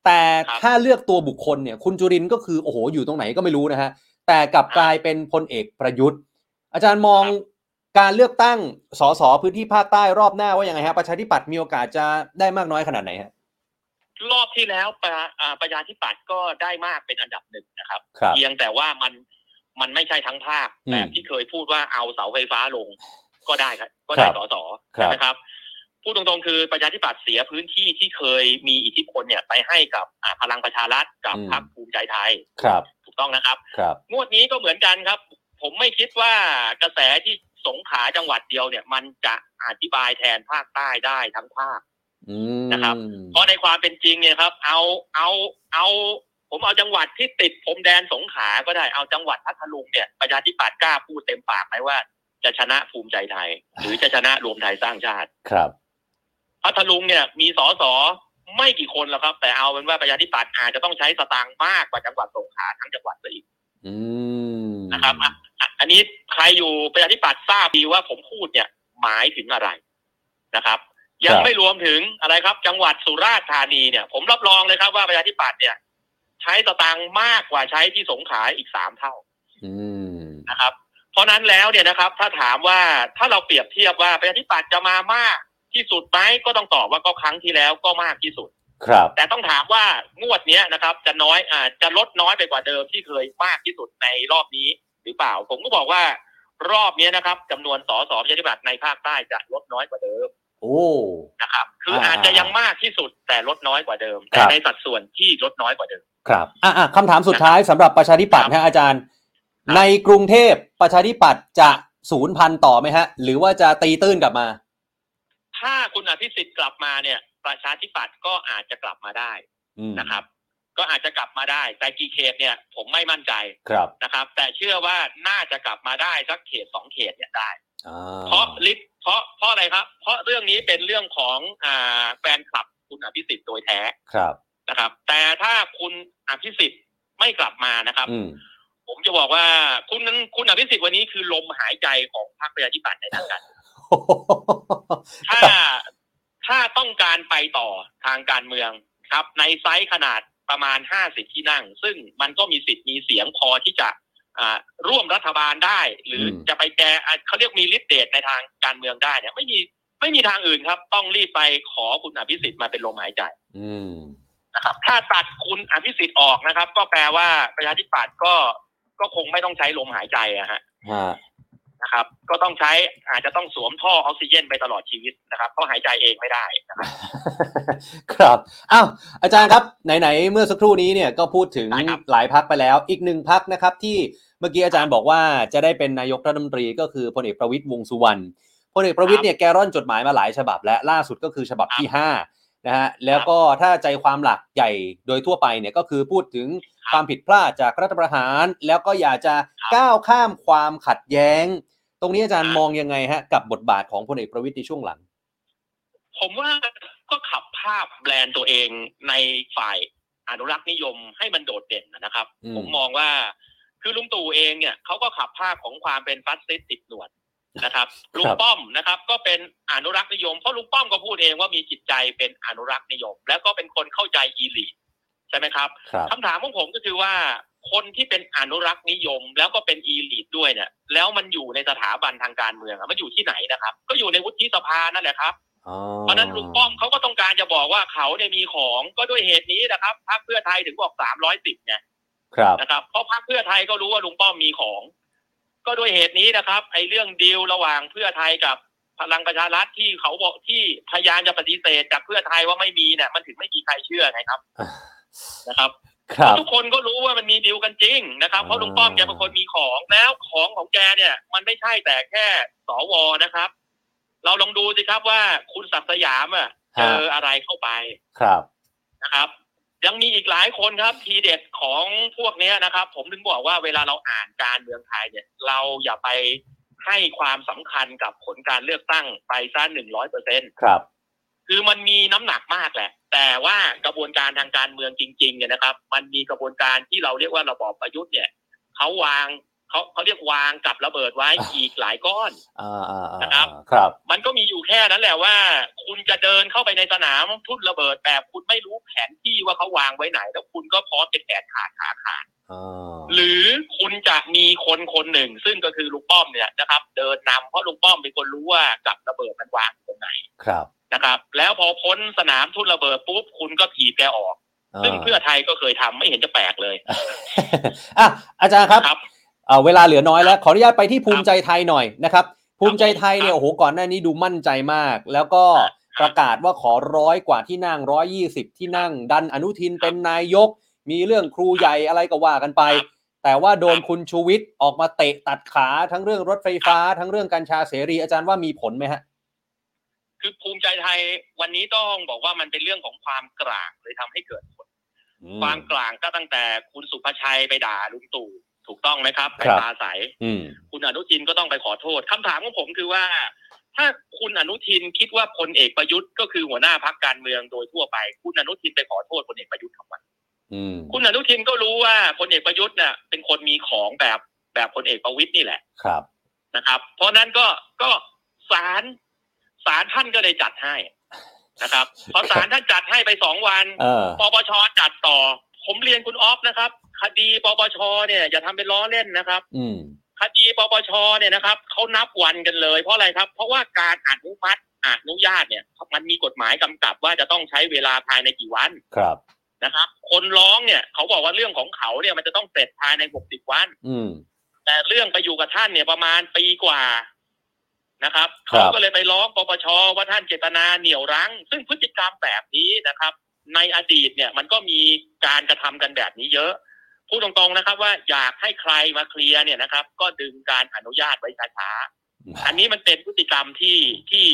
แต่ครับถ้าเลือกตัวบุคคลเนี่ยคุณจุรินทร์ก็คือโอ้โหอยู่ตรงไหนก็ไม่รู้นะฮะแต่กลับครับกลายเป็นพลเอกประยุทธ์ อาจารย์มองครับการเลือกตั้งสสพื้นที่ภาคใต้รอบหน้าว่ายังไงฮะประชาธิปัตย์มีโอกาสจะได้มากน้อยขนาดไหนฮะรอบที่แล้วประอ่าประชาธิปัตย์ก็ได้มากเป็นอันดับหนึ่งนะครับครับเพียงแต่ว่ามันมันไม่ใช่ทั้งภาคอืมแบบที่เคยพูดว่าเอาเสาไฟฟ้าลงก็ได้ครับก็ครัได้บสสครับนะครับ พูดตรงๆคือประชาธิปัตย์เสียพื้นที่ที่เคยมีอิทธิพลเนี่ยไปให้กับอ่าพลังประชารัฐกับพรรคภูมิใจไทยครับ ถูกต้องนะครับครับ งวดนี้ก็เหมือนกันครับ ผมไม่คิดว่ากระแสที่สงขลาจังหวัดเดียวเนี่ย มันจะอธิบายแทนภาคใต้ได้ทั้งภาคอืมนะครับ เพราะในความเป็นจริงเนี่ยครับ เอาเอาเอาผมเอาจังหวัดที่ติดพรมแดนสงขลาก็ได้เอาจังหวัดพัทลุงเนี่ยประชาธิปัตย์กล้าพูดเต็มปากไหมว่าจะชนะภูมิใจไทย หรือจะชนะรวมไทยสร้างชาติครับ พัทลุงเนี่ยมีสสไม่กี่คนแล้วครับ แต่เอาเป็นว่าประชาธิปัตย์อาจจะต้องใช้สตางค์มากกว่าจังหวัดสงขลาทั้งจังหวัดซะอีกอืมนะครับอะอะอันนี้ใครอยู่ประชาธิปัตย์ทราบดีว่าผมพูดเนี่ยหมายถึงอะไรนะครับ ยังไม่รวมถึงอะไรครับ จังหวัดสุราษฎร์ธานีเนี่ย ผมรับรองเลยครับว่าประชาธิปัตย์เนี่ย ใช้สตางค์มากกว่าใช้ที่สงขลาอีกสามเท่าอืมนะครับ เพราะนั้นแล้วเนี่ยนะครับ ถ้าถามว่าถ้าเราเปรียบเทียบว่าประชาธิปัตย์จะมามาก ที่สุดไหมก็ต้องตอบว่าก็ครั้งที่แล้วก็มากที่สุด ครับ แต่ต้องถามว่างวดเนี้ยนะครับ จะน้อยอ่าจะลดน้อยไปกว่าเดิมที่เคยมากที่สุดในรอบนี้หรือเปล่า ผมก็บอกว่ารอบเนี้ยนะครับจำนวนสสประชาธิปัตย์ในภาคใต้จะลดน้อยกว่าเดิมโอ้ นะครับ คืออ่าอาจจะยังมากที่สุดแต่ลดน้อยกว่าเดิมครัแต่บในสัดส่วนที่ลดน้อยกว่าเดิม ครับอะอะคำถามสุดท้ายสำหรับประชาธิปัตย์ครับฮะอาจารย์ ครับ ในกรุงเทพประชาธิปัตย์จะศูนย์พันต่อไหมฮะ หรือว่าจะตีตื้นกลับมา ถ้าคุณอภิสิทธิ์กลับมาเนี่ย ประชาธิปัตย์ก็อาจจะกลับมาได้อืมนะครับ ก็อาจจะกลับมาได้ แต่กี่เขตเนี่ยผมไม่มั่นใจครับนะครับ แต่เชื่อว่าน่าจะกลับมาได้สักเขตสองเขตเนี่ยได้อ่าเพราะลิศเพราะเพราะอะไรครับ เพราะเรื่องนี้เป็นเรื่องของอ่าแฟนคลับคุณอภิสิทธิ์โดยแท้ครับนะครับ แต่ถ้าคุณอภิสิทธิ์ไม่กลับมานะครับอืมผมจะบอกว่าคุณนั้นคุณอภิสิทธิ์วันนี้คือลมหายใจของพรรคประชาธิปัตย์ในทางการ ถ้าถ้าต้องการไปต่อทางการเมืองครับ ในไซส์ขนาดประมาณห้าสิบที่นั่ง ซึ่งมันก็มีสิทธิ์มีเสียงพอที่จะอ่าร่วมรัฐบาลได้ หรืออมจะไปแกอะเขาเรียกมีฤทธิ์เดชในทางการเมืองได้เนี่ยไม่มีไม่มีทางอื่นครับ ต้องรีบไปขอคุณอภิสิทธิ์มาเป็นลมหายใจอืมนะครับ ถ้าตัดคุณอภิสิทธิ์ออกนะครับ ก็แปลว่าประชาธิปัตย์ก็ก็คงไม่ต้องใช้ลมหายใจอะฮะฮะ นะครับ ก็ต้องใช้อาจจะต้องสวมท่อออกซิเจนไปตลอดชีวิตนะครับเพราะหายใจเองไม่ได้นะครับครับอ้าวอาจารย์ครับไหนๆเมื่อสักครู่นี้เนี่ยก็พูดถึงได้ครับหลายพักไปแล้ว อีกหนึ่งพักนะครับ ที่เมื่อกี้อาจารย์บอกว่าจะได้เป็นนายกรัฐมนตรีก็คือพลเอกประวิตยวงษ์สุวรรณพลเอกประวิตยเนี่ยแกร่อนจดหมายมาหลายฉบับ และล่าสุดก็คือฉบับที่ห้านะฮะแล้วก็ถ้าใจความหลักใหญ่โดยทั่วไปเนี่ยก็คือพูดถึงความผิดพลาดจากรัฐประหาร แล้วก็อยากจะก้าวข้ามความขัดแย้งต รงนี้อาจารย์มองยังไงฮะ กับบทบาทของพลเอกประวิตยในช่วงหลัง ผมว่าก็ขับภาพแบรนด์ตัวเองในฝ่ายอนุรักษ์นิยมให้มันโดดเด่นนะครับอืมผมมองว่าคือลุงตู่เองเนี่ยเขาก็ขับภาพของความเป็นฟาสซิสต์ติดหนวดนะครับลุงป้อมนะครับ ก็เป็นอนุรักษ์นิยมเพราะลุงป้อมก็พูดเองว่ามีจิตใจเป็นอนุรักษ์นิยม แล้วก็เป็นคนเข้าใจ elite ใช่ไหมครับครับคำถามของผมก็คือว่า คนที่เป็นอนุรักษ์นิยม แล้วก็เป็น elite ด้วยเนี่ย แล้วมันอยู่ในสถาบันทางการเมืองอะมันอยู่ที่ไหนนะครับ ก็อยู่ในวุฒิสภานั่นแหละครับอ๋อเพราะฉะนั้นลุงป้อมเขาก็ต้องการจะบอกว่าเขาเนี่ยมีของก็ด้วยเหตุนี้นะครับพรรคเพื่อไทยถึงบอกสามร้อยสิบไงครับนะครับ เพราะพรรคเพื่อไทยก็รู้ว่าลุงป้อมมีของ ก็ด้วยเหตุนี้นะครับไอ้เรื่องดีลระหว่างเพื่อไทยกับพลังประชารัฐที่เขาบอกที่พยายามจะปฏิเสธจากเพื่อไทยว่าไม่มีเนี่ยมันถึงไม่มีใครเชื่อไงครับนะครับครับ ทุกคนก็รู้ว่ามันมีดีลกันจริงนะครับเพราะลุงป้อมแกเป็นคนมีของแล้วของของแกเนี่ย มันไม่ใช่แต่แค่สวนะครับ เราลองดูสิครับว่าคุณศักดิ์สยามอะเจออะไรเข้าไปครับนะครับ ยังมีอีกหลายคนครับ ทีเด็ดของพวกเนี้ยนะครับ ผมถึงบอกว่าเวลาเราอ่านการเมืองไทยเนี่ย เราอย่าไปให้ความสำคัญกับผลการเลือกตั้งไปซะหนึ่งร้อยเปอร์เซ็นครับ คือมันมีน้ำหนักมากแหละ แต่ว่ากระบวนการทางการเมืองจริงๆเนี่ยนะครับ มันมีกระบวนการที่เราเรียกว่าระบอบประยุทธ์เนี่ยเขาวางเขาเขาเรียกวางกับระเบิดไว้อีกหลายก้อนอ่าอ่าอ่านะครับครับ มันก็มีอยู่แค่นั้นแหละว่า คุณจะเดินเข้าไปในสนามทุ่นระเบิดแบบคุณไม่รู้แผนที่ว่าเขาวางไว้ไหน แล้วคุณก็พร้อมจะแขนขาดขาขาดอ่าหรือคุณจะมีคนคนหนึ่ง ซึ่งก็คือลุงป้อมเนี่ยนะครับ เดินนำเพราะลุงป้อมเป็นคนรู้ว่ากับระเบิดมันวางอยู่ตรงไหนครับ นะครับ แล้วพอพ้นสนามทุ่นระเบิดปุ๊บคุณก็ถีบแกออก ซึ่งเพื่อไทยก็เคยทำไม่เห็นจะแปลกเลยอะอาจารย์ครับครับเอ่อเวลาเหลือน้อยแล้ว ขออนุญาตไปที่ภูมิใจไทยหน่อยนะครับ ภูมิใจไทยเนี่ยครับโอ้โหก่อนหน้านี้ดูมั่นใจมาก แล้วก็ครับประกาศว่าขอร้อยกว่าที่นั่งร้อยยี่สิบที่นั่ง ดันอนุทินเป็นนายก มีเรื่องครูใหญ่อะไรก็ว่ากันไปครับแต่ว่าโดนครับคุณชูวิทย์ออกมาเตะตัดขาทั้งเรื่องรถไฟฟ้า ทั้งเรื่องกัญชาเสรีอาจารย์ว่ามีผลไหมฮะ คือภูมิใจไทยวันนี้ต้องบอกว่ามันเป็นเรื่องของความกลางเลยทำให้เกิดผลความกลางก็ตั้งแต่คุณสุภชัยไปด่าลุงตู่ถูกต้องไหมครับไปครับปราศัยอืมคุณอนุทินก็ต้องไปขอโทษคำถามของผมคือว่า ถ้าคุณอนุทินคิดว่าพลเอกประยุทธ์ก็คือหัวหน้าพักการเมืองโดยทั่วไป คุณอนุทินไปขอโทษพลเอกประยุทธ์ทำไมอืมคุณอนุทินก็รู้ว่าพลเอกประยุทธ์เนี่ยเป็นคนมีของแบบแบบพลเอกประวิตยนี่แหละครับนะครับ เพราะนั้นก็ก็ศาล ศาลท่านก็เลยจัดให้นะครับพอศาลท่านจัดให้ไปสองวันเออปปชจัดต่อ ผมเรียนคุณออฟนะครับ คดีปปชเนี่ยอย่าทำเป็นล้อเล่นนะครับ อืมคดีปปชเนี่ยนะครับเขานับวันกันเลย เพราะอะไรครับ เพราะว่าการอนุมัติอนุญาตเนี่ย มันมีกฎหมายกำกับว่าจะต้องใช้เวลาภายในกี่วันครับนะครับ คนร้องเนี่ย เขาบอกว่าเรื่องของเขาเนี่ยมันจะต้องเสร็จภายใน60วัน อืมแต่เรื่องไปอยู่กับท่านเนี่ยประมาณปีกว่า นะครับครัเขาบก็เลยไปร้องปปชว่าท่านเจตนาเหนี่ยวรั้ง ซึ่งพฤติกรรมแบบนี้นะครับ ในอดีตเนี่ยมันก็มีการกระทำกันแบบนี้เยอะพูดตรงๆนะครับ ว่าอยากให้ใครมาเคลียร์เนี่ยนะครับ ก็ดึงการอนุญาตไว้ช้าๆอันนี้มันเป็นพฤติกรรมที่ที่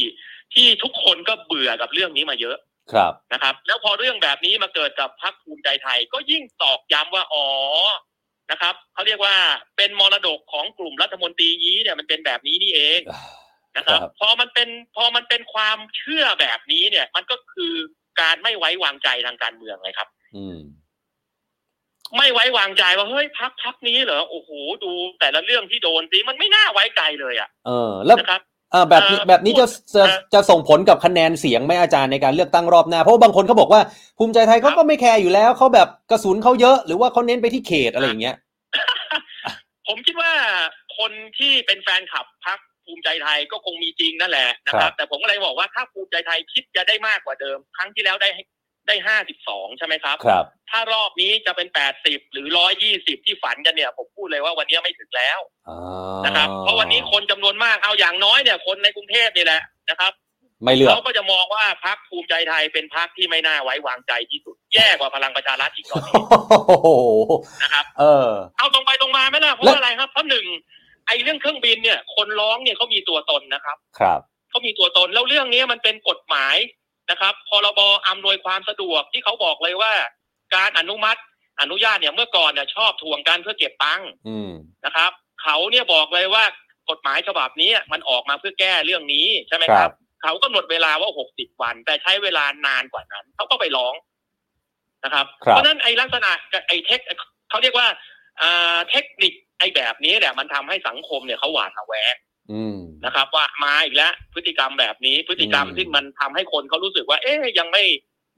ที่ทุกคนก็เบื่อกับเรื่องนี้มาเยอะครับนะครับ แล้วพอเรื่องแบบนี้มาเกิดกับพรรคภูมิใจไทย ก็ยิ่งตอกย้ำว่าอ๋อนะครับเขาเรียกว่าเป็นมรดกของกลุ่มรัฐมนตรียี้เนี่ยมันเป็นแบบนี้นี่เอง นะครับครับ พอมันเป็นพอมันเป็นความเชื่อแบบนี้เนี่ย มันก็คือการไม่ไว้วางใจทางการเมืองเลยครับ อืม ไม่ไว้วางใจว่าเฮ้ยพักพักนี้เหรอโอ้โหดูแต่ละเรื่องที่โดนสิมันไม่น่าไว้ใจเลยอะเออ แล้วนะครับอ่าแบบนี้เอ่อแบบนี้จะพูดจะเอ่อจะส่งผลกับคะแนนเสียงไหมอาจารย์ในการเลือกตั้งรอบหน้า เพราะว่าบางคนเขาบอกว่าภูมิใจไทยเขาครับก็ไม่แคร์อยู่แล้วเขาแบบกระสุนเขาเยอะหรือว่าเขาเน้นไปที่เขตอะไรอย่างเงี้ยผมคิดว่าคนที่เป็นแฟนคลับพรรค ภูมิใจไทยก็คงมีจริงนั่นแหละนะคครัรับบแต่ผมก็เลยบอกว่าถ้าภูมิใจไทยคิดจะได้มากกว่าเดิม ครั้งที่แล้วได้ได้ห้าสิบสองใช่ไหมครับครับ ถ้ารอบนี้จะเป็นแปดสิบหรือร้อยยี่สิบที่ฝันกันเนี่ย ผมพูดเลยว่าวันนี้ไม่ถึงแล้วอ่านะครับ เพราะวันนี้คนจำนวนมากเอาอย่างน้อยเนี่ย คนในกรุงเทพนี่แหละนะครับไม่เลือกเขาก็จะมองว่าพรรคภูมิใจไทยเป็นพรรคที่ไม่น่าไว้วางใจที่สุด แย่กว่าพลังประชารัฐอีกตอนนี้โอ้โหนะครับ เออ เอาตรงไปตรงมาไหมล่ะเพราะและว่าอะไรครับเพราะหนึ่งไอ้เรื่องเครื่องบินเนี่ย คนร้องเนี่ยเขามีตัวตนนะครับ ครับเขามีตัวตนแล้วเรื่องนี้มันเป็นกฎหมายนะครับพรบอำนวยความสะดวกที่เขาบอกเลยว่า การอนุมัติอนุญาตเนี่ยเมื่อก่อนเนี่ยชอบทวงกันเพื่อเก็บตังค์อืมนะครับเขาเนี่ยบอกเลยว่ากฎหมายฉบับนี้มันออกมาเพื่อแก้เรื่องนี้ใช่ไหมคครัรับบเขากำหนดเวลาว่า60วัน แต่ใช้เวลานานกว่านั้นเขาก็ไปร้องนะครับครับเพราะฉะนั้นไอ้ลักษณะไอ้เทคเขาเรียกว่าอ่าเทคนิค ไอ้แบบนี้แหละมันทำให้สังคมเนี่ยเขาหวาดระแวงอืมนะครับ ว่ามาอีกแล้วพฤติกรรมแบบนี้พฤติกรรมอืมที่มันทำให้คนเขารู้สึกว่า เอ๊ยยังไม่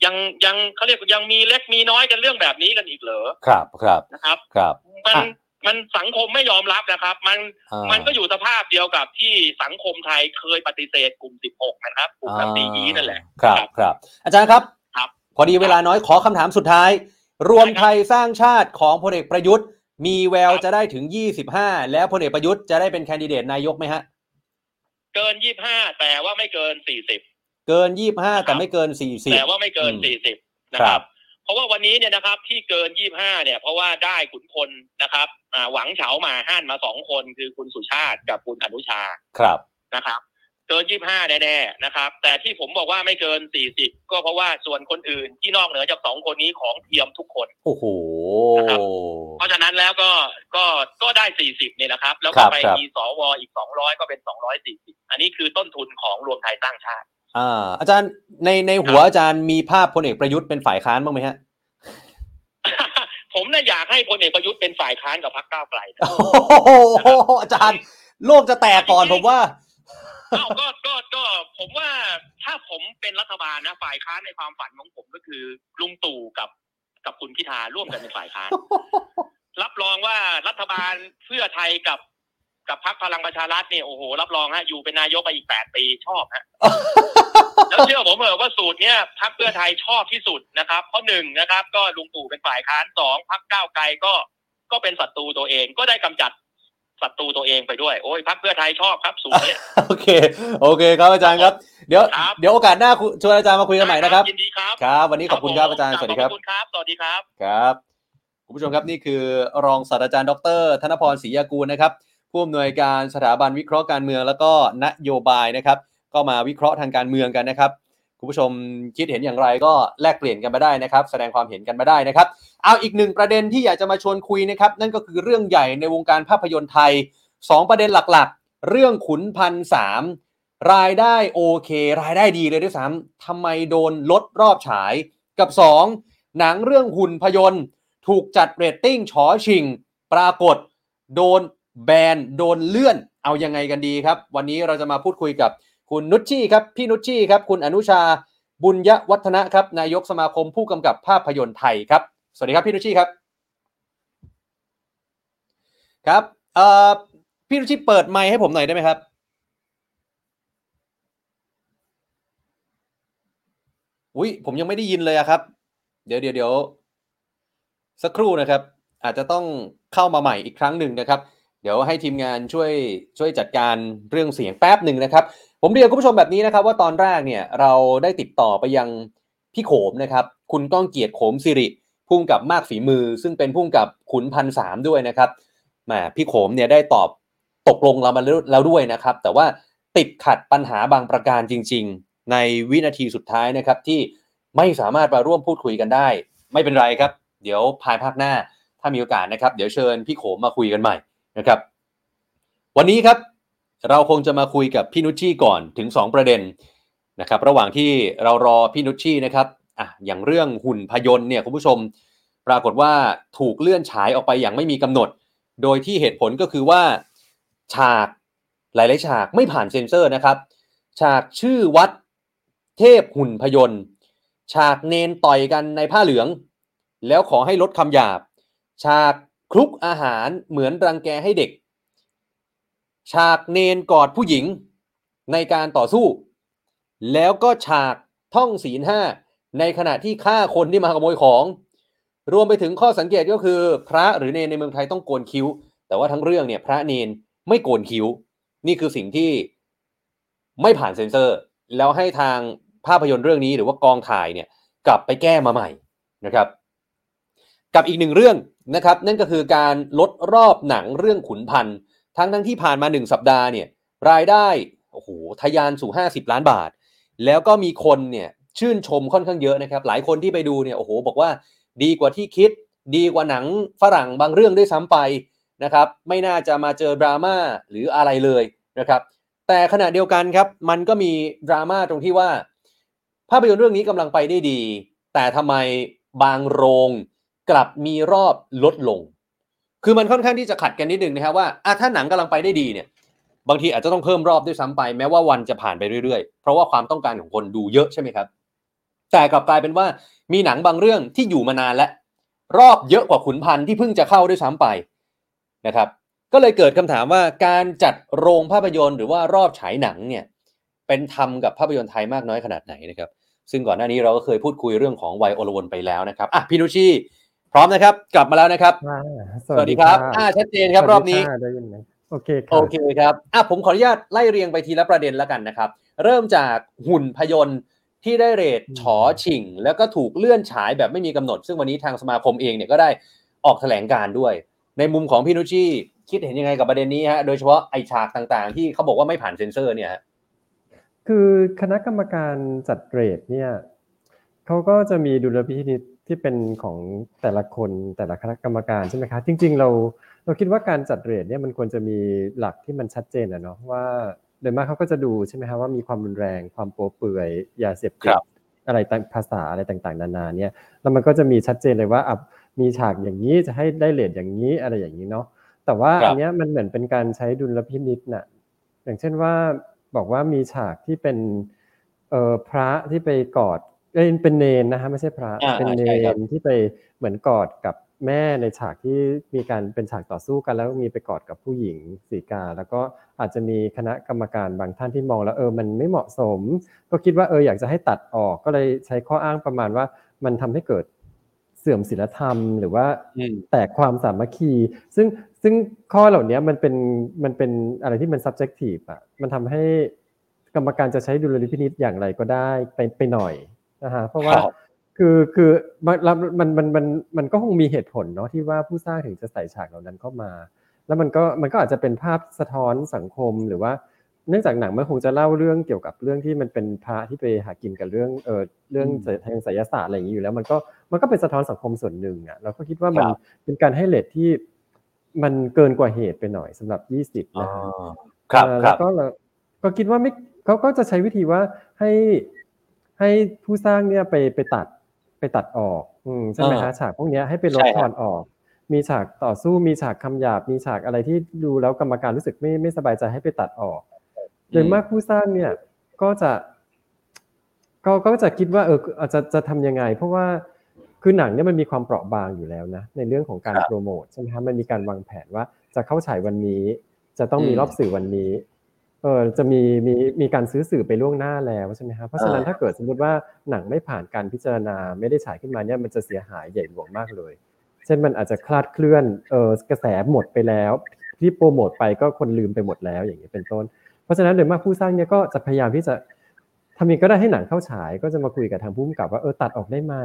ยังยังเขาเรียกว่ายังมีเล็กมีน้อยกันเรื่องแบบนี้กันอีกเหรอครับครับนะครับครับมันอะมันสังคมไม่ยอมรับนะครับ มันอ่ามันก็อยู่สภาพเดียวกับที่สังคมไทยเคยปฏิเสธกลุ่ม 16 นะครับกลุ่มอ่าสีอีนั่นแหละครับครับ อาจารย์ครับครับ พอดีเวลาน้อยขอคำถามสุดท้าย รวมไทยสร้างชาติของพลเอกประยุทธ์ มีแววครับจะได้ถึง 25 แล้วพลเอกประยุทธ์จะได้เป็นแคนดิเดตนายกไหมฮะ เกิน 25 แต่ว่าไม่เกิน 40 เกิน 25 แต่ไม่เกิน 40 แต่ว่าไม่เกินอืม40 นะคครัรับบเพราะว่าวันนี้เนี่ยนะครับที่เกิน 25 เนี่ยเพราะว่าได้ขุนพลนะครับอ่าหวังเฉามาห้านมาสองคนคือคุณสุชาติกับคุณอนุชาครับนะครับ เกิน25แน่ๆนะครับ แต่ที่ผมบอกว่าไม่เกิน40ก็เพราะว่าส่วนคนอื่นที่นอกเหนือจากสองคนนี้ของเทียมทุกคนโอ้โหนะครับเพราะฉะนั้นแล้วก็ก็ก็ได้40เนี่ยนะครับ แล้วครัก็บไปครับมีสวอีก200ก็เป็น240อันนี้คือต้นทุนของรวมไทยสร้างชาติอ่าอาจารย์ในในหัวอาจารย์มีภาพพลเอกประยุทธ์เป็นฝ่ายค้านบ้างไหมฮะผมน่ะอยากให้พลเอกประยุทธ์เป็นฝ่ายค้านกับพรรคก้าวไกลนะโอ้โหอาจารย์ โลกจะแตกก่อนผมว่า อ้าวก็ก็ก็ผมว่าถ้าผมเป็นรัฐบาลนะฝ่ายค้านในความฝันของผมก็คือ ลุงตู่กับกับคุณพิธาร่วมกันเป็นฝ่ายค้าน รับรองว่ารัฐบาลเพื่อไทยกับกับพรรคพลังประชารัฐเนี่ยโอ้โหรับรองฮะอยู่เป็นนายกไปอีกแปดปีชอบฮะแล้วเชื่อผมเถอะว่าสูตรเนี้ยพรรคเพื่อไทยชอบที่สุดนะครับ เพราะหนึ่งนะครับ ก็ลุงตู่เป็นฝ่ายค้านสองพรรคก้าวไกลก็ก็เป็นศัตรูตัวเองก็ได้กำจัด ศัตรูตัวเองไปด้วยโอ้ยพรรคเพื่อไทยชอบครับสูตรเนี้ยโอเค โอเคครับอาจารย์ครับ เดี๋ยวครับเดี๋ยวโอกาสหน้าคุชวนอาจารย์มาคุยกันใหม่นะครับยินดีครับครับวันนี้ขอบคุณครับอาจารย์สวัสดีครับขอบคุณครับสวัสดีครับครับคุณผู้ชมครับนี่คือรองศาสตราจารย์ดร ธนพรศรียากูลนะครับผู้อำนวยการสถาบันวิเคราะห์การเมือง แล้วก็นโยบายนะครับ ก็มาวิเคราะห์ทางการเมืองกันนะครับ คุณผู้ชมคิดเห็นอย่างไรก็แลกเปลี่ยนกันมาได้นะครับ แสดงความเห็นกันมาได้นะครับ เอาอีกหนึ่งประเด็นที่อยากจะมาชวนคุยนะครับ นั่นก็คือเรื่องใหญ่ในวงการภาพยนตร์ไทย 2 ประเด็นหลักๆ เรื่องขุนพันสามรายได้โอเค รายได้ดีเลยด้วยซ้ำทำไมโดนลดรอบฉายกับ 2 หนังเรื่องหุ่นพยนต์ถูกจัดเรตติ้งฉอฉิ่ง ปรากฏ โดนแบนโดนเลื่อนเอายังไงกันดีครับ วันนี้เราจะมาพูดคุยกับ คุณนุชชี่ครับพี่นุชชี่ครับคุณอนุชาบุญยวรรธนะครับนายกสมาคมผู้กำกับภาพยนตร์ไทยครับ สวัสดีครับพี่นุชชี่ครับครับเอ่อพี่นุชชี่เปิดไมค์ให้ผมหน่อยได้ไหมครับอุ้ยผมยังไม่ได้ยินเลยครับ เดี๋ยวเดี๋ยวเดี๋ยวสักครู่นะครับ อาจจะต้องเข้ามาใหม่อีกครั้งหนึ่งนะครับ เดี๋ยวให้ทีมงานช่วยช่วยจัดการเรื่องเสียงแป๊บหนึ่งนะครับ ผมเรียนคุณผู้ชมแบบนี้นะครับ ว่าตอนแรกเนี่ยเราได้ติดต่อไปยังพี่โขมนะครับ คุณก้องเกียรติโขมสิริพุ่งกับมากฝีมือ ซึ่งเป็นพุ่งกับขุนพันสามด้วยนะครับแหมพี่โขมเนี่ยได้ตอบตกลงเรามาแล้วด้วยนะครับ แต่ว่าติดขัดปัญหาบางประการจริง ๆ ในวินาทีสุดท้ายนะครับ ที่ไม่สามารถมาร่วมพูดคุยกันได้ ไม่เป็นไรครับ เดี๋ยวภายภาคหน้าถ้ามีโอกาสนะครับ เดี๋ยวเชิญพี่โขมมาคุยกันใหม่นะครับ วันนี้ครับ เราคงจะมาคุยกับพี่นุชชี่ก่อนถึง 2 ประเด็นนะครับ ระหว่างที่เรารอพี่นุชชี่นะครับอะอย่างเรื่องหุ่นพยนต์เนี่ยคุณผู้ชม ปรากฏว่าถูกเลื่อนฉายออกไปอย่างไม่มีกำหนด โดยที่เหตุผลก็คือว่าฉากหลายๆฉากไม่ผ่านเซ็นเซอร์นะครับ ฉากชื่อวัดเทพหุ่นพยนต์ ฉากเนนต่อยกันในผ้าเหลือง แล้วขอให้ลดคำหยาบ ฉากคลุกอาหารเหมือนรังแกให้เด็ก ฉากเนนกอดผู้หญิงในการต่อสู้ แล้วก็ฉากท่องศีลห้าในขณะที่ฆ่าคนที่มาขโมยของ รวมไปถึงข้อสังเกตก็คือ พระหรือเนนในเมืองไทยต้องโกนคิ้ว แต่ว่าทั้งเรื่องเนี่ยพระเนนไม่โกนคิ้ว นี่คือสิ่งที่ไม่ผ่านเซ็นเซอร์ แล้วให้ทางภาพยนตร์เรื่องนี้หรือว่ากองถ่ายเนี่ยกลับไปแก้มาใหม่นะครับ กับอีกหนึ่งเรื่องนะครับ นั่นก็คือการลดรอบหนังเรื่องขุนพันธ์ ทั้งทั้งที่ผ่านมา 1 สัปดาห์เนี่ยรายได้โอ้โหทะยานสู่ 50 ล้านบาท แล้วก็มีคนเนี่ยชื่นชมค่อนข้างเยอะนะครับ หลายคนที่ไปดูเนี่ยโอ้โหบอกว่าดีกว่าที่คิด ดีกว่าหนังฝรั่งบางเรื่องด้วยซ้ำไปนะครับ ไม่น่าจะมาเจอดราม่าหรืออะไรเลยนะครับ แต่ขณะเดียวกันครับ มันก็มีดราม่าตรงที่ว่า ภาพยนตร์เรื่องนี้กำลังไปได้ดี แต่ทำไมบางโรงกลับมีรอบลดลง คือมันค่อนข้างที่จะขัดกันนิดนึงนะครับว่าอะถ้าหนังกำลังไปได้ดีเนี่ย บางทีอาจจะต้องเพิ่มรอบด้วยซ้ำไปแม้ว่าวันจะผ่านไปเรื่อยๆ เพราะว่าความต้องการของคนดูเยอะใช่ไหมครับ แต่กลับกลายเป็นว่ามีหนังบางเรื่องที่อยู่มานานแล้วรอบเยอะกว่าขุนพันธ์ที่เพิ่งจะเข้าด้วยซ้ำไปนะครับ ก็เลยเกิดคำถามว่าการจัดโรงภาพยนตร์ หรือว่ารอบฉายหนังเนี่ยเป็นธรรมกับภาพยนตร์ไทยมากน้อยขนาดไหนนะครับ ซึ่งก่อนหน้านี้เราก็เคยพูดคุยเรื่องของวัยโอลวนไปแล้วนะครับอะพี่นุชี พร้อมนะครับ กลับมาแล้วนะครับอ่าสวัสดีครับอ่าชัดเจนครับสวัสดีรอบนี้ค่ะได้ยินไหมโอเคครัโอบเคครับอะผมขออนุญาตไล่เรียงไปทีละประเด็นแล้วกันนะครับ เริ่มจากหุ่นพยนต์ที่ได้เรทฉอฉิ่ง แล้วก็ถูกเลื่อนฉายแบบไม่มีกำหนด ซึ่งวันนี้ทางสมาคมเองเนี่ยก็ได้ออกแถลงการณ์ด้วย ในมุมของพี่นุชชีคิดเห็นยังไงกับประเด็นนี้ฮะโดยเฉพาะไอฉากต่างๆ ที่เขาบอกว่าไม่ผ่านเซ็นเซอร์เนี่ยฮะคือคณะกรรมการจัดเรทเนี่ยเขาก็จะมีดุลพินิจ ที่เป็นของแต่ละคนแต่ละคณะกรรมการใช่ไหมคะจริง ๆ เราเราคิดว่าการจัดเรทเนี่ยมันควรจะมีหลักที่มันชัดเจนอะเนาะว่าโดยมากเขาก็จะดูใช่ไหมคะว่ามีความรุนแรงความโป๊เปื่อยยาเสพติดอะไรต่างภาษาอะไรต่างๆ นานาเนี่ยแล้วมันก็จะมีชัดเจนเลยว่าอะมีฉากอย่างนี้จะให้ได้เรทอย่างนี้อะไรอย่างนี้เนาะแต่ว่าอันเนี้ยมันเหมือนเป็นการใช้ดุลพินิจน่ะอย่างเช่นว่าบอกว่ามีฉากที่เป็นเอ่อพระที่ไปกอด เอ้ยเป็นเนนนะฮะไม่ใช่พระอ่าเป็นเนใช่ครับ นที่ไปเหมือนกอดกับแม่ในฉากที่มีการเป็นฉากต่อสู้กันแล้วมีไปกอดกับผู้หญิงสีกา แล้วก็อาจจะมีคณะกรรมการบางท่านที่มองแล้วเออมันไม่เหมาะสม ก็คิดว่าเอออยากจะให้ตัดออกก็เลยใช้ข้ออ้างประมาณว่ามันทำให้เกิดเสื่อมศีลธรรม หรือว่าอืม แตกความสามัคคี ซึ่งซึ่งข้อเหล่านี้มันเป็นมันเป็นอะไรที่มัน subjective อะมันทำให้กรรมการจะใช้ดุลยพินิจอย่างไรก็ได้ไปไปหน่อย นะฮะเพราะว่าครับคือคือมันแล้วมันมันมันมันก็คงมีเหตุผลเนาะที่ว่าผู้สร้างถึงจะใส่ฉากเหล่านั้นเข้ามา แล้วมันก็มันก็อาจจะเป็นภาพสะท้อนสังคมหรือว่าเนื่องจากหนังมันคงจะเล่าเรื่องเกี่ยวกับเรื่องที่มันเป็นพระที่ไปหากินกับเรื่องเออเรื่องทางไสยศาสตร์อะไรอย่างนี้อยู่แล้ว มันก็มันก็เป็นสะท้อนสังคมส่วนหนึ่งอะเราก็คิดว่ามันครับเป็นการให้เลทที่มันเกินกว่าเหตุไปหน่อยสำหรับยี่สิบอ๋อนะฮะครับเอ่อคแล้รับวก็เราก็คิดว่าไม่เขาก็จะใช้วิธีว่าให้ ให้ผู้สร้างเนี่ยไปไปตัดไปตัดออกอืมใช่ไหมฮะฉากพวกเนี้ยให้ไปลดใช่ทคอรับนออก มีฉากต่อสู้มีฉากคำหยาบมีฉากอะไรที่ดูแล้วกรรมการรู้สึกไม่ไม่สบายใจให้ไปตัดออกโดยมากผู้สร้างเนี่ยก็จะก็ก็จะคิดว่าเอออาจจะจะทำยังไง เพราะว่าคือหนังเนี่ยมันมีความเปราะบางอยู่แล้วนะในเรื่องของการครับโปรโมทใช่ไหมฮะมันมีการวางแผนว่าจะเข้าฉายวันนี้ จะต้องมีอืมรอบสื่อวันนี้ เออจะมีมีมีการซื้อสื่อไปล่วงหน้าแล้วใช่ไหมครับเพราะฉะนั้นอ่าถ้าเกิดสมมติว่าหนังไม่ผ่านการพิจารณาไม่ได้ฉายขึ้นมาเนี่ยมันจะเสียหายใหญ่หลวงมากเลย เช่นมันอาจจะคลาดเคลื่อนเออกระแสหมดไปแล้ว ที่โปรโมทไปก็คนลืมไปหมดแล้วอย่างนี้ยเป็นต้น เพราะฉะนั้นโดยมากผู้สร้างเนี่ยก็จะพยายามที่จะทำยังไงก็ได้ให้หนังเข้าฉายก็จะมาคุยกับทางผู้กำกับว่าเออตัดออกได้ไหม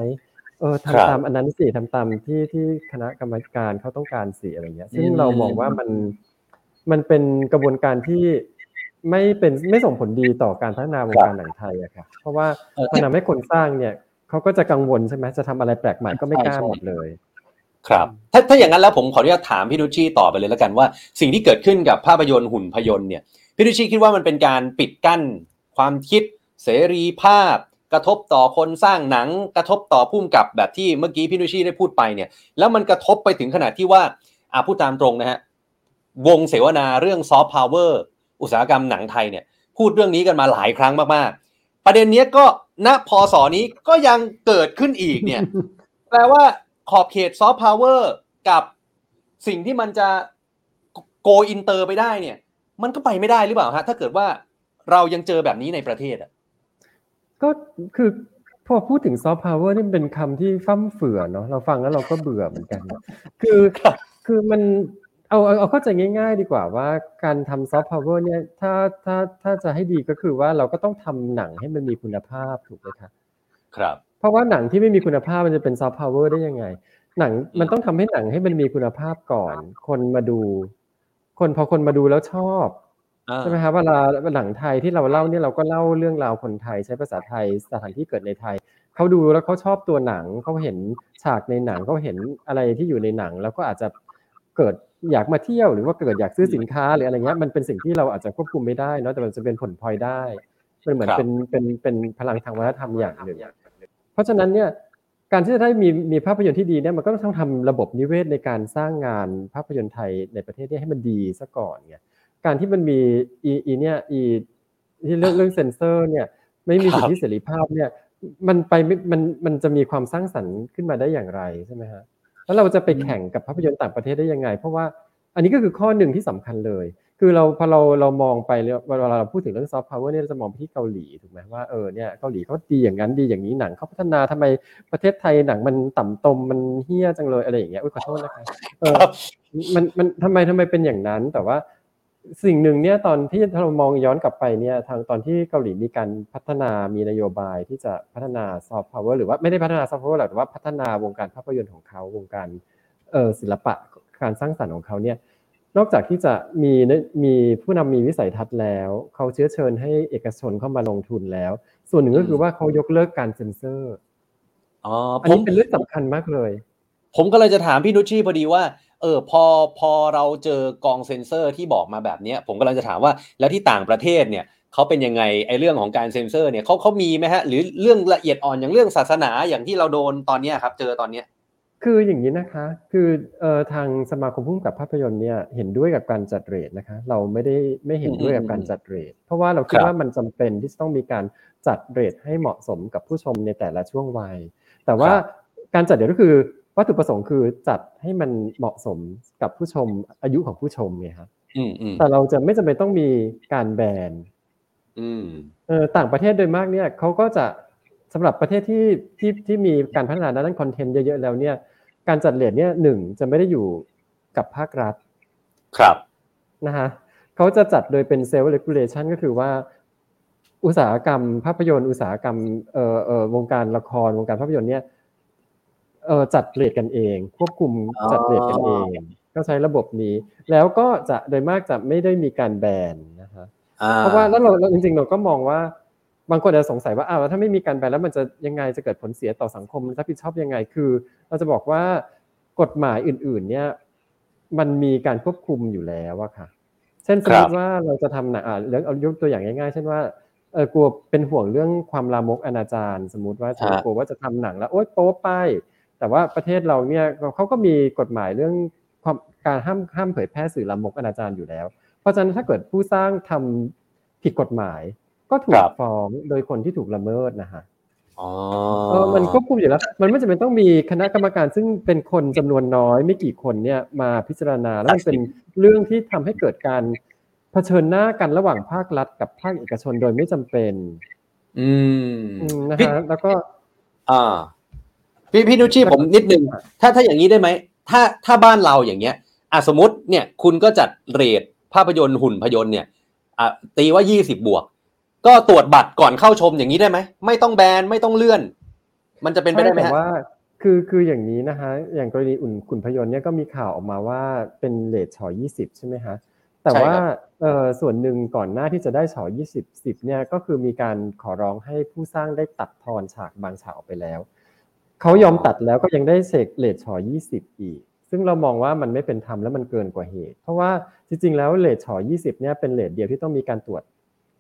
เออครับทำตามอันนั้นสิทำตามที่ที่คณะกรรมการเขาต้องการสิอะไรเงี้ยซึ่งอืมเรามองว่ามันมันเป็นกระบวนการที่ ไม่เป็นไม่ส่งผลดีต่อการพัฒนาวงการหนังไทยอะครับเพราะว่าเออมันทำให้คนสร้างเนี่ยเขาก็จะกังวลใช่ไหมจะทำอะไรแปลกใหม่ก็ไม่กล้าใช่ใช่หมดเลย ครับ ถ้าถ้าอย่างนั้นแล้วผมขออนุญาตถามพี่นุชชีต่อไปเลยแล้วกันว่า สิ่งที่เกิดขึ้นกับภาพยนตร์หุ่นพยนตร์เนี่ยพี่นุชชีคิดว่ามันเป็นการปิดกั้น ความคิด เสรีภาพ กระทบต่อคนสร้างหนัง กระทบต่อผู้กำกับแบบที่เมื่อกี้พี่นุชชีได้พูดไปเนี่ย แล้วมันกระทบไปถึงขนาดที่ว่าอ่าพูดตามตรงนะฮะวงเสวนาเรื่องซอฟต์พาวเวอร์ อุตสาหกรรมหนังไทยเนี่ยพูดเรื่องนี้กันมาหลายครั้งมากๆ ประเด็นเนี้ยก็ณพศนี้ก็ยังเกิดขึ้นอีกเนี่ยแปลว่าขอบเขตซอฟต์พาวเวอร์กับสิ่งที่มันจะ go inter ไปได้เนี่ย มันก็ไปไม่ได้หรือเปล่าฮะถ้าเกิดว่าเรายังเจอแบบนี้ในประเทศอะก็คือพอพูดถึงซอฟต์พาวเวอร์นี่มันเป็นคำที่ฟุ่มเฟือยเนาะเราฟังแล้วเราก็เบื่อเหมือนกัน คือครับคือมัน เอาเอาเอาเข้าใจง่าย ๆ ดีกว่าว่าการทำซอฟต์พาวเวอร์เนี่ยถ้าถ้าถ้าจะให้ดีก็คือว่าเราก็ต้องทำหนังให้มันมีคุณภาพถูกไหมครับ ครับ เพราะว่าหนังที่ไม่มีคุณภาพมันจะเป็นซอฟต์พาวเวอร์ได้ยังไง หนังมันต้องทำให้หนังให้มันมีคุณภาพก่อน คนมาดู คนพอคนมาดูแล้วชอบใช่ไหมครับเวลาหนังไทยที่เราเล่าเนี่ยเราก็เล่าเรื่องราวคนไทยใช้ภาษาไทยสถานที่เกิดในไทยเขาดูแล้วเขาชอบตัวหนังเขาเห็นฉากในหนังเขาเห็นอะไรที่อยู่ในหนัง แล้วก็อาจจะเกิด อยากมาเที่ยวหรือว่าเกิดอยากซื้อสินค้าหรืออะไรเงี้ยมันเป็นสิ่งที่เราอาจจะควบคุมไม่ได้เนาะแต่มันจะเป็นผลพลอยได้มันเหมือนครับเป็นเป็นเป็นพลังทางวัฒนธรรมอย่างหนึ่งเพราะฉะนั้นเนี่ยการที่จะได้มีมีภาพยนตร์ที่ดีเนี่ยมันก็ต้องทำระบบนิเวศในการสร้างงานภาพยนตร์ไทยในประเทศเนี้ให้มันดีซะก่อนไงการที่มันมีอีอีเนี่ยอีที่เรื่องเรื่องเซนเซอร์เนี่ยไม่มีสิทธิเสรีภาพเนี่ยมันไปไม่มันมันจะมีความสร้างสรรค์ขึ้นมาได้อย่างไรใช่ไหมฮะ แล้วเราจะไปแข่งกับภาพยนตร์ต่างประเทศได้ยังไง เพราะว่าอันนี้ก็คือข้อหนึ่งที่สำคัญเลย คือเราพอเราเรามองไปแล้วเวลาเราพูดถึงเรื่องซอฟต์พาวเวอร์เนี่ยเราจะมองไปที่เกาหลีถูกไหมว่าเออเนี่ยเกาหลีเขาดีอย่างนั้นดีอย่างนี้หนังเขาพัฒนาทำไมประเทศไทยหนังมันต่ำตมมันเหี้ยจังเลยอะไรอย่างเงี้ยอุ้ยขอโทษนะคะเออมันมันทำไมทำไมเป็นอย่างนั้นแต่ว่า สิ่งหนึ่งเนี่ยตอนที่เรามองย้อนกลับไปเนี่ยทางตอนที่เกาหลีมีการพัฒนามีนโยบายที่จะพัฒนาซอฟต์พาวเวอร์หรือว่าไม่ได้พัฒนาซอฟต์พาวเวอร์หรอกแต่ว่าพัฒนาวงการภาพยนตร์ของเขาวงการเออศิลปะการสร้างสรรค์ของเขาเนี่ยนอกจากที่จะมีมีผู้นำมีวิสัยทัศน์แล้ว เขาเชื้อเชิญให้เอกชนเข้ามาลงทุนแล้ว ส่วนหนึ่งก็คือว่าเขายกเลิกการเซ็นเซอร์อ๋ออันผมนี้เป็นเรื่องสำคัญมากเลย ผมก็เลยจะถามพี่นุชชีพอดีว่า เออพอพอเราเจอกองเซ็นเซอร์ที่บอกมาแบบเนี้ยผมกำลังจะถามว่าแล้วที่ต่างประเทศเนี่ยเขาเป็นยังไงไอ้เรื่องของการเซ็นเซอร์เนี่ยเขาเขามีไหมฮะหรือเรื่องละเอียดอ่อนอย่างเรื่องศาสนาอย่างที่เราโดนตอนเนี้ยครับ เจอตอนเนี้ยคืออย่างนี้นะคะ คือเอ่อทางสมาคมผู้กำกับภาพยนตร์เนี่ยเห็นด้วยกับการจัดเรทนะคะ เราไม่ได้ไม่เห็นด้วยกับการจัดเรทเพราะว่าเราคิดครับว่ามันจำเป็นที่จะต้องมีการจัดเรทให้เหมาะสมกับผู้ชมในแต่ละช่วงวัย แต่ว่าการจัดเรทก็คือ วัตถุประสงค์คือจัดให้มันเหมาะสมกับผู้ชมอายุของผู้ชมไงครับอืมอืมแต่เราจะไม่จำเป็นต้องมีการแบนอืมเออต่างประเทศโดยมากเนี่ยเขาก็จะสำหรับประเทศที่ที่ที่มีการพัฒนาด้าน content เยอะๆแล้วเนี่ย การจัดเรทเนี่ยหนึ่งจะไม่ได้อยู่กับภาครัฐ ครับนะฮะเขาจะจัดโดยเป็นเซลล์เ e กูเลชันก็คือว่าอุตสาหกรรมภาพยนตร์อุตสาหกรรมเอ่อเอ่อวงการละครวงการภาพยนตร์เนี่ย เอ่อจัดเรทกันเอง ควบคุมอ๋อจัดเรทกันเอง ก็ใช้ระบบนี้ แล้วก็จะโดยมากจะไม่ได้มีการแบนนะฮะอ่าเพราะว่าแล้วเราเราจริงๆเราก็มองว่าบางคนอาจจะสงสัยว่าอ้าวแล้วถ้าไม่มีการแบนแล้วมันจะยังไงจะเกิดผลเสียต่อสังคมรับผิดชอบยังไงคือ เราจะบอกว่ากฎหมายอื่น ๆ เนี่ย มันมีการควบคุมอยู่แล้วอะค่ะ เช่นสมมติว่าเราจะทำหนังอ่าเรื่องเอายกตัวอย่างง่ายๆ เช่นว่าเออกลัวเป็นห่วงเรื่องความลามกอนาจารสมมุติว่าฮะกลัวว่าจะทำหนังแล้วโอ๊ยโป๊ไป แต่ว่าประเทศเราเนี่ยเขาก็มีกฎหมายเรื่องความการห้ามห้ามเผยแพร่สื่อลามกอนาจารอยู่แล้ว เพราะฉะนั้นถ้าเกิดผู้สร้างทำผิดกฎหมาย ก็ถูคกรับฟ้องโดยคนที่ถูกละเมิดนะฮะอ๋อเออมันควบคุมอยู่แล้ว มันไม่จำเป็นต้องมีคณะกรรมการซึ่งเป็นคนจำนวนน้อยไม่กี่คนเนี่ยมาพิจารณาแล้วมันเป็นเรื่องที่ทำให้เกิดการเผชิญหน้ากันระหว่างภาครัฐกับภาคเอกชนโดยไม่จำเป็น อืมอืมนะพี่ฮะแล้วก็ อ่า พี่พี่นุชชีผมนิดนึงถ้าถ้าอย่างนี้ได้ไหมถ้าถ้าบ้านเราอย่างเงี้ยอะสมมติเนี่ยคุณก็จัดเรทภาพยนตร์หุ่นพยนตร์เนี่ยอะตีว่ายี่สิบบวก ก็ตรวจบัตรก่อนเข้าชมอย่างนี้ได้ไหมไม่ต้องแบนไม่ต้องเลื่อน มันจะเป็นไปได้ไหมใช่ฮะแต่ว่าคือคืออย่างนี้นะฮะอย่างกรณีอุ่นขุนพยนต์เนี่ยก็มีข่าวออกมาว่าเป็นเลทฉอยี่สิบใช่ไหมฮะแต่ว่าเอ่อส่วนหนึ่งก่อนหน้าที่จะได้ฉอยี่สิบสิบเนี่ยก็คือมีการขอร้องให้ผู้สร้างได้ตัดทอนฉากบางฉากออกไปแล้ว เขายอมตัดแล้วก็ยังได้เสกเลทฉอยี่สิบอีก ซึ่งเรามองว่ามันไม่เป็นธรรมและมันเกินกว่าเหตุ เพราะว่าจริง ๆ แล้วเลทฉอยี่สิบเนี่ยเป็นเลทเดียวที่ต้องมีการตรวจ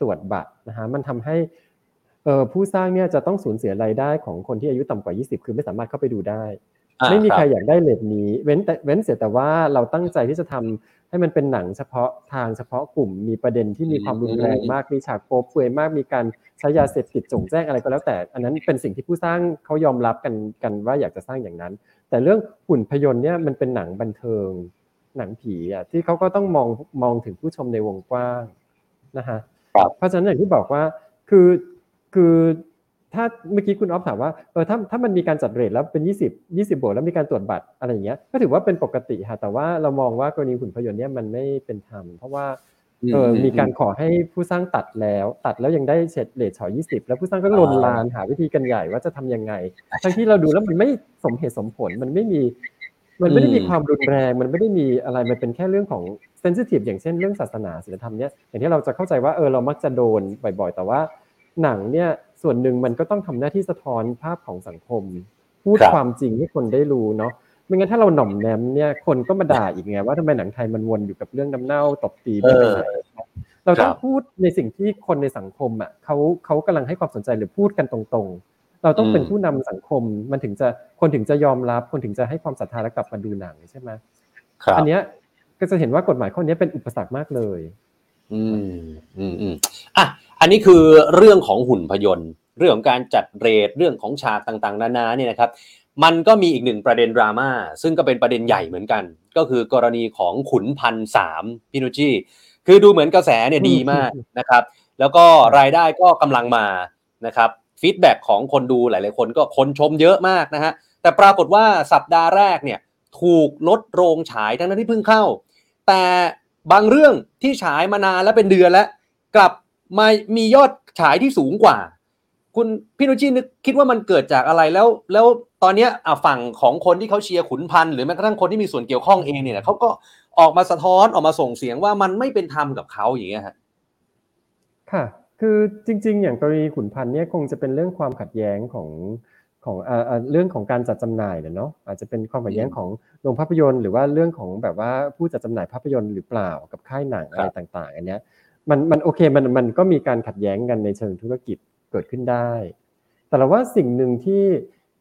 ตรวจบัตรนะฮะมันทำให้เอ่อผู้สร้างเนี่ยจะต้องสูญเสียรายได้ของคนที่อายุต่ำกว่า 20 คือไม่สามารถเข้าไปดูได้อ่าไม่มีใครบอยากได้เลทนี้ เว้นแต่เว้นเสียแต่ว่าเราตั้งใจที่จะทำ ให้มันเป็นหนังเฉพาะทางเฉพาะกลุ่มมีประเด็นที่มีความรุนแรงมากมีฉากโป๊เปลือยมากมีการใช้ยาเสพติดจงแจ้งอะไรก็แล้วแต่ อันนั้นเป็นสิ่งที่ผู้สร้างเขายอมรับกันกันว่าอยากจะสร้างอย่างนั้น แต่เรื่องหุ่นพยนต์เนี่ยมันเป็นหนังบันเทิงหนังผีอะที่เขาก็ต้องมองมองถึงผู้ชมในวงกว้างนะฮะครับเพราะฉะนั้นอย่างที่บอกว่าคือคือ ถ้าเมื่อกี้คุณออฟถามว่าเออถ้าถ้ามันมีการจัดเรทแล้วเป็น 20 20 บวกแล้วมีการตรวจบัตรอะไรอย่างเงี้ยก็ถือว่าเป็นปกติค่ะแต่ว่าเรามองว่ากรณีหุ่นพยนต์เนี่ยมันไม่เป็นธรรมเพราะว่าเออมีการขอให้ผู้สร้างตัดแล้ว ตัดแล้วยังได้เฉดเรทฉอ20 แล้วผู้สร้างก็ลนลานหาวิธีกันใหญ่ว่าจะทำยังไง ทั้งที่เราดูแล้วมันไม่สมเหตุสมผลมันไม่มี มันไม่ได้มีความรุนแรง มันไม่ได้มีอะไรมันเป็นแค่เรื่องของเซนซิทีฟอย่างเช่นเรื่องศาสนาศีลธรรมเนี่ยอย่างที่เราจะเข้าใจว่าเออเรามักจะโดนบ่อยๆ แต่ว่าหนังเนี่ย ส่วนหนึ่งมันก็ต้องทำหน้าที่สะท้อนภาพของสังคม พูดครับความจริงให้คนได้รู้เนาะไม่งั้นถ้าเราหน่อมแนมเนี่ยคนก็มาด่าอีกไงว่าทำไมหนังไทยมันวนอยู่กับเรื่องน้ำเน่าตบตีไม่ไปไหนเราต้องครับพูดในสิ่งที่คนในสังคมอะเขาเขากำลังให้ความสนใจหรือพูดกันตรงๆ เราต้องเป็นอืมผู้นำสังคมมันถึงจะคนถึงจะยอมรับ คนถึงจะให้ความศรัทธาและกลับมาดูหนังใช่ไหมครับอันเนี้ยก็จะเห็นว่ากฎหมายข้อนี้เป็นอุปสรรคมากเลย อืมอืมอืมอะ อันนี้คือเรื่องของหุ่นพยนต์เรื่องของการจัดเรทเรื่องของฉากต่างๆ นานาเนี่ยนะครับ มันก็มีอีกหนึ่งประเด็นดราม่าซึ่งก็เป็นประเด็นใหญ่เหมือนกัน ก็คือกรณีของขุนพันสามพี่นุชชีคือดูเหมือนกระแสเนี่ยดีมากนะครับ แล้วก็รายได้ก็กำลังมานะครับ feedback ของคนดูหลายๆ คนก็คนชมเยอะมากนะฮะแต่ปรากฏว่าสัปดาห์แรกเนี่ยถูกลดโรงฉายทั้งนั้นที่เพิ่งเข้า แต่บางเรื่องที่ฉายมานานแล้วเป็นเดือนแล้วกลับ มามียอดฉายที่สูงกว่า คุณพี่นุชชีนึกคิดว่ามันเกิดจากอะไรแล้ว แล้วตอนเนี้ยอะฝั่งของคนที่เขาเชียร์ขุนพันธ์หรือแม้กระทั่งคนที่มีส่วนเกี่ยวข้องเองเนี่ยเขาก็ออกมาสะท้อนออกมาส่งเสียงว่ามันไม่เป็นธรรมกับเขาอย่างเงี้ยฮะค่ะ คือจริง ๆ อย่างกรณีขุนพันธ์เนี่ยคงจะเป็นเรื่องความขัดแย้งของของเอ่อเอ่อเรื่องของการจัดจำหน่ายเนี่ยเนาะอาจจะเป็นความขัดแย้งของโรงภาพยนตร์ หรือว่าเรื่องของแบบว่าผู้จัดจำหน่ายภาพยนตร์หรือเปล่ากับค่ายหนังอะไรต่าง ๆ อันเนี้ย มันมันโอเคมันมันก็มีการขัดแย้งกันในเชิงธุรกิจเกิดขึ้นได้ แต่เราว่าสิ่งหนึ่งที่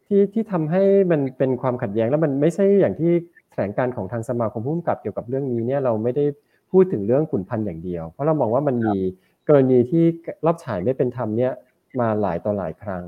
ที่ที่ทำให้มันเป็นความขัดแย้งแล้วมันไม่ใช่อย่างที่แถลงการของทางสมาคมผู้กำกับเกี่ยวกับเรื่องนี้เนี่ยเราไม่ได้พูดถึงเรื่องขุนพันธ์อย่างเดียว เพราะเรามองว่ามันมีกรณีที่รอบฉายไม่เป็นธรรมเนี่ยมาหลายต่อหลายครั้ง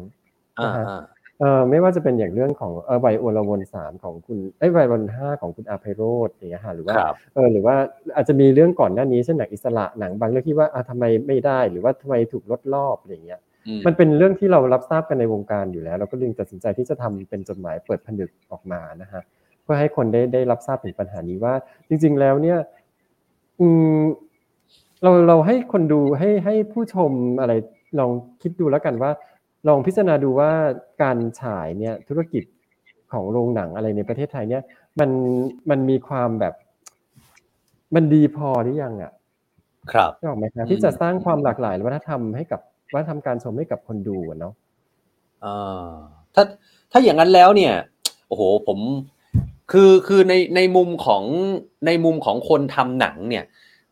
อ่านะฮะอ่า เออไม่ว่าจะเป็นอย่างเรื่องของเออไวโอลวนสามของคุณไอ้ยไวโอลวนห้าของคุณอาไพโรธอย่างเงี้ยฮะหรือว่าครับเออหรือว่าอาจจะมีเรื่องก่อนหน้านี้เช่นหนังอิสระหนังบางเรื่องที่ว่าอะทำไมไม่ได้หรือว่าทำไมถูกลดรอบอะไรอย่างเงี้ยอืมมันเป็นเรื่องที่เรารับทราบกันในวงการอยู่แล้ว เราก็เลยตัดสินใจที่จะทำเป็นจดหมายเปิดผนึกออกมานะฮะเพื่อให้คนได้ได้รับทราบถึงปัญหานี้ว่า จริง ๆ แล้วเนี่ย อืมเราเราให้คนดูให้ให้ผู้ชมอะไรลองคิดดูแล้วกันว่า ลองพิจารณาดูว่าการฉายเนี่ยธุรกิจของโรงหนังอะไรในประเทศไทยเนี่ย มันมันมีความแบบ มันดีพอหรือยังอะ ครับนึกออกไหมครับอืมที่จะสร้างความหลากหลายวัฒนธรรมให้กับวัฒนธรรมการชมให้กับคนดูอะเนาะอ่าถ้าถ้าอย่างนั้นแล้วเนี่ย โอ้โหผมคือคือในในมุมของในมุมของคนทำหนังเนี่ย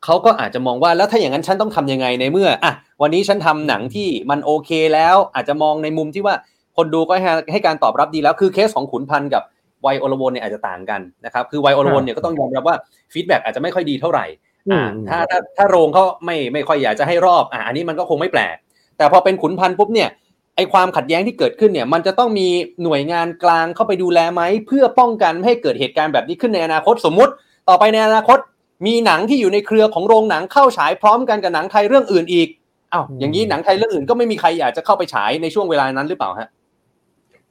เขาก็อาจจะมองว่าแล้วถ้าอย่างนั้นฉันต้องทำยังไงในเมื่ออะวันนี้ฉันทำหนังที่มันโอเคแล้ว อาจจะมองในมุมที่ว่าคนดูก็ให้ให้การตอบรับดีแล้วคือเคสของขุนพันธ์กับไวโอลวนเนี่ยอาจจะต่างกันนะครับคือไวโอลวนเนี่ยก็ต้องยอมรับว่าfeedback อาจจะไม่ค่อยดีเท่าไหร่อ่าอืมถ้าถ้าถ้าโรงเขาไม่ไม่ค่อยอยากจะให้รอบอ่าอันนี้มันก็คงไม่แปลก แต่พอเป็นขุนพันธ์ปุ๊บเนี่ยไอความขัดแย้งที่เกิดขึ้นเนี่ยมันจะต้องมีหน่วยงานกลางเข้าไปดูแลไหมเพื่อป้องกันไม่ให้เกิดเหตุการณ์แบบนี้ขึ้นในอนาคตสมมุติ ต่อไปในอนาคต มีหนังที่อยู่ในเครือของโรงหนังเข้าฉายพร้อมกันกับหนังไทยเรื่องอื่นอีกอ้าวอย่างนี้หนังไทยเรื่องอื่นก็ไม่มีใครอยากจะเข้าไปฉายในช่วงเวลานั้นหรือเปล่าฮะ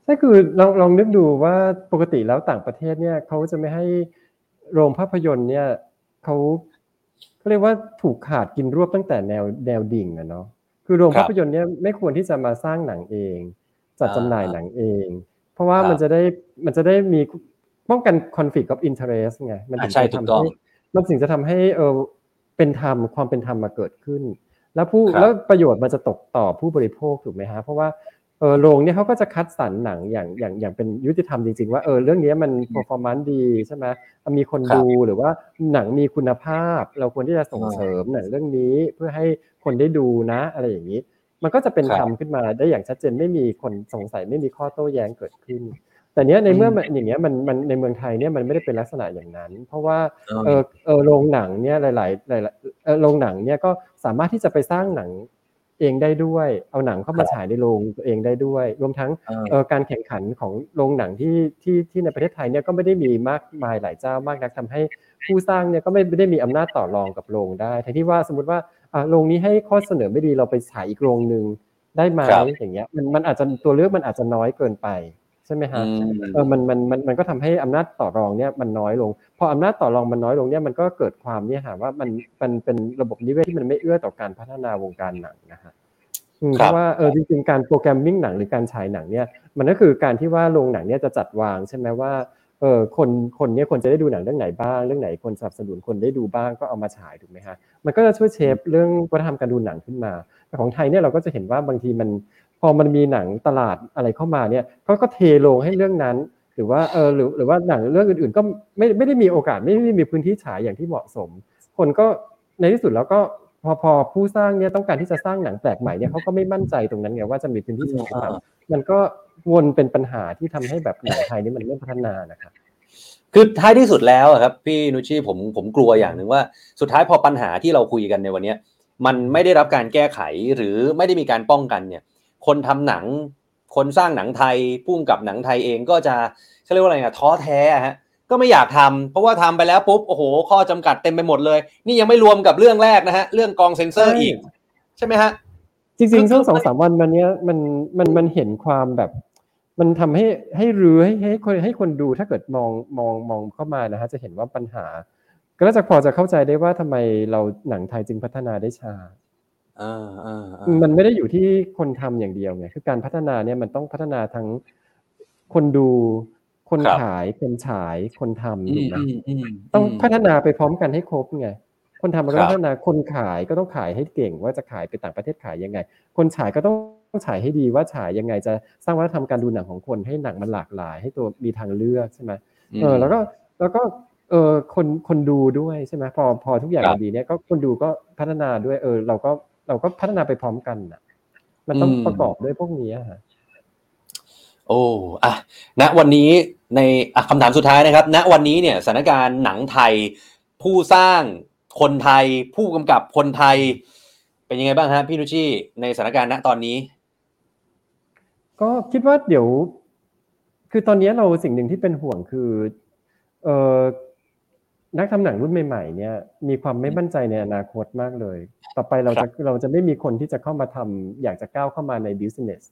ใช่คือลองลองนึกดูว่าปกติแล้วต่างประเทศเนี่ยเขาจะไม่ให้โรงภาพยนตร์เนี่ยเขาเขาเรียกว่าถูกขาดกินรวบตั้งแต่แนวแนวดิ่งอะเนาะคือโรงครับภาพยนตร์เนี่ยไม่ควรที่จะมาสร้างหนังเอง จัดอ่าจำหน่ายหนังเอง เพราะว่าครับมันจะได้มันจะได้มีป้องกัน conflict of interest ไงมันถึงอ่าใช่จะถูกทำต้องให้ มันถึงจะทำให้เออเป็นธรรมความเป็นธรรมมาเกิดขึ้น แล้วผู้ครับแล้วประโยชน์มันจะตกต่อผู้บริโภคถูกไหมฮะเพราะว่าเออโรงเนี่ยเขาก็จะคัดสรรหนังอย่างอย่างอย่างเป็นยุติธรรมจริง ๆ ว่าเออเรื่องเนี้ยมัน performance ดีใช่ไหมมันมีคนครับดูหรือว่าหนังมีคุณภาพ เราควรที่จะส่งอ่าเสริมหนังเรื่องนี้เพื่อให้คนได้ดูนะ อะไรอย่างนี้ มันก็จะเป็นครับธรรมขึ้นมาได้อย่างชัดเจนไม่มีคนสงสัยไม่มีข้อโต้แย้งเกิดขึ้น แต่เนี้ยในเมื่อมันอย่างเงี้ยมันมันในเมืองไทยเนี่ยมันไม่ได้เป็นลักษณะอย่างนั้น เพราะว่าเออเออโรงหนังเนี่ยหลายๆหลายๆเออโรงหนังเนี่ยก็สามารถที่จะไปสร้างหนังเองได้ด้วย เอาหนังเข้ามาครับฉายในโรงตัวเองได้ด้วย รวมทั้งอ่าเออการแข่งขันของโรงหนังที่ที่ที่ในประเทศไทยเนี่ยก็ไม่ได้มีมากมายหลายเจ้ามากนักทำให้ผู้สร้างเนี่ยก็ไม่ได้มีอำนาจต่อรองกับโรงได้แทนที่ว่าสมมติว่าอ่าโรงนี้ให้ข้อเสนอไม่ดีเราไปฉายอีกโรงหนึ่งได้ไหมครับอย่างเงี้ยมันมันอาจจะตัวเลือกมันอาจจะน้อยเกินไป ใช่ไหมฮะอืมเออมันมันมันมันก็ทำให้อำนาจต่อรองเนี่ยมันน้อยลง พออำนาจต่อรองมันน้อยลงเนี่ยมันก็เกิดความเนี่ยหาว่ามันมันเป็นระบบนิเวศที่มันไม่เอื้อต่อการพัฒนาวงการหนังนะฮะอืมครับเพราะว่าเออจริงๆการโปรแกรมมิ่งหนังหรือการฉายหนังเนี่ยมันก็คือการที่ว่าโรงหนังเนี่ยจะจัดวางใช่ไหมว่าเออคนคนเนี่ยควรจะได้ดูหนังเรื่องไหนบ้าง เรื่องไหนควรสนับสนุนคนได้ดูบ้างก็เอามาฉายถูกไหมฮะมันก็จะช่วยเชฟเรื่องวัฒนธรรมการดูหนังขึ้นมาแต่ของไทยเนี่ยเราก็จะเห็นว่าบางทีมัน พอมันมีหนังตลาดอะไรเข้ามาเนี่ยเขาก็เทลงให้เรื่องนั้น หรือว่าเออหรือหรือว่าหนังเรื่องอื่นๆ ก็ไม่ไม่ได้มีโอกาสไม่ได้มีพื้นที่ฉายอย่างที่เหมาะสม คนก็ในที่สุดแล้วก็พอพอผู้สร้างเนี่ยต้องการที่จะสร้างหนังแปลกใหม่เนี่ยเขาก็ไม่มั่นใจตรงนั้นไงว่าจะมีพื้นที่ฉายมันก็วนเป็นปัญหาที่ทำให้แบบหนังไทยนี่มันไม่พัฒนานะครับคือท้ายที่สุดแล้วครับพี่นุชชีผมผมกลัวอย่างหนึ่งว่าสุดท้ายพอปัญหาที่เราคุยกันในวันนี้มันไม่ได้รับการแก้ไขหรือไม่ได้มีการป้องกันเนี่ย คนทำหนัง คนสร้างหนังไทยพุ่งกับหนังไทยเองก็จะเขาเรียกว่าอะไรนะท้อแท้อะฮะก็ไม่อยากทำเพราะว่าทำไปแล้วปุ๊บโอ้โห ข้อจำกัดเต็มไปหมดเลย นี่ยังไม่รวมกับเรื่องแรกนะฮะเรื่องกองเซ็นเซอร์อีก ใช่ไหมฮะจริงๆช่วงสองสามวันมันเนี้ยมันมันมันเห็นความแบบ มันทำให้ให้รู้ให้ให้คนให้คนดูถ้าเกิดมองมองมองเข้ามานะฮะจะเห็นว่าปัญหา ก็น่าจะพอจะเข้าใจได้ว่าทำไมเราหนังไทยจึงพัฒนาได้ช้า อ่าอ่าอ่ามันไม่ได้อยู่ที่คนทำอย่างเดียวไงคือการพัฒนาเนี่ยมันต้องพัฒนาทั้งคนดูคนขายคนฉายคนทำอืถูมกไหมอืมอืมต้องพัฒนาไปพร้อมกันให้ครบไงคนทำมันก็ครับพัฒนาคนขายก็ต้องขายให้เก่งว่าจะขายไปต่างประเทศขายยังไง คนฉายก็ต้องฉายให้ดีว่าฉายยังไงจะสร้างวัฒนธรรมการดูหนังของคนให้หนังมันหลากหลาย ให้ตัวมีทางเลือกใช่ไหมเออแล้วก็แล้วก็เออคนคนดูด้วยใช่ไหมพอพอทุกอย่างครับมันดีเนี่ยก็คนดูก็พัฒนาด้วยเออเราก็ เราก็พัฒนาไปพร้อมกันน่ะมันต้องอืมประกอบด้วยพวกนี้อะฮะโอ้อะณวันนี้ในอะคำถามสุดท้ายนะครับ ณวันนี้เนี่ยสถานการณ์หนังไทย ผู้สร้างคนไทย ผู้กำกับคนไทย เป็นยังไงบ้างฮะพี่นุชชีในสถานการณ์ณตอนนี้ ก็คิดว่าเดี๋ยว คือตอนนี้เราสิ่งหนึ่งที่เป็นห่วงคือ เออ นักทำหนังรุ่นใหม่ๆเนี่ยมีความไม่มั่นใจในอนาคตมากเลย ต่อไปเราจะ ครับเราจะไม่มีคนที่จะเข้ามาทำอยากจะก้าวเข้ามาใน business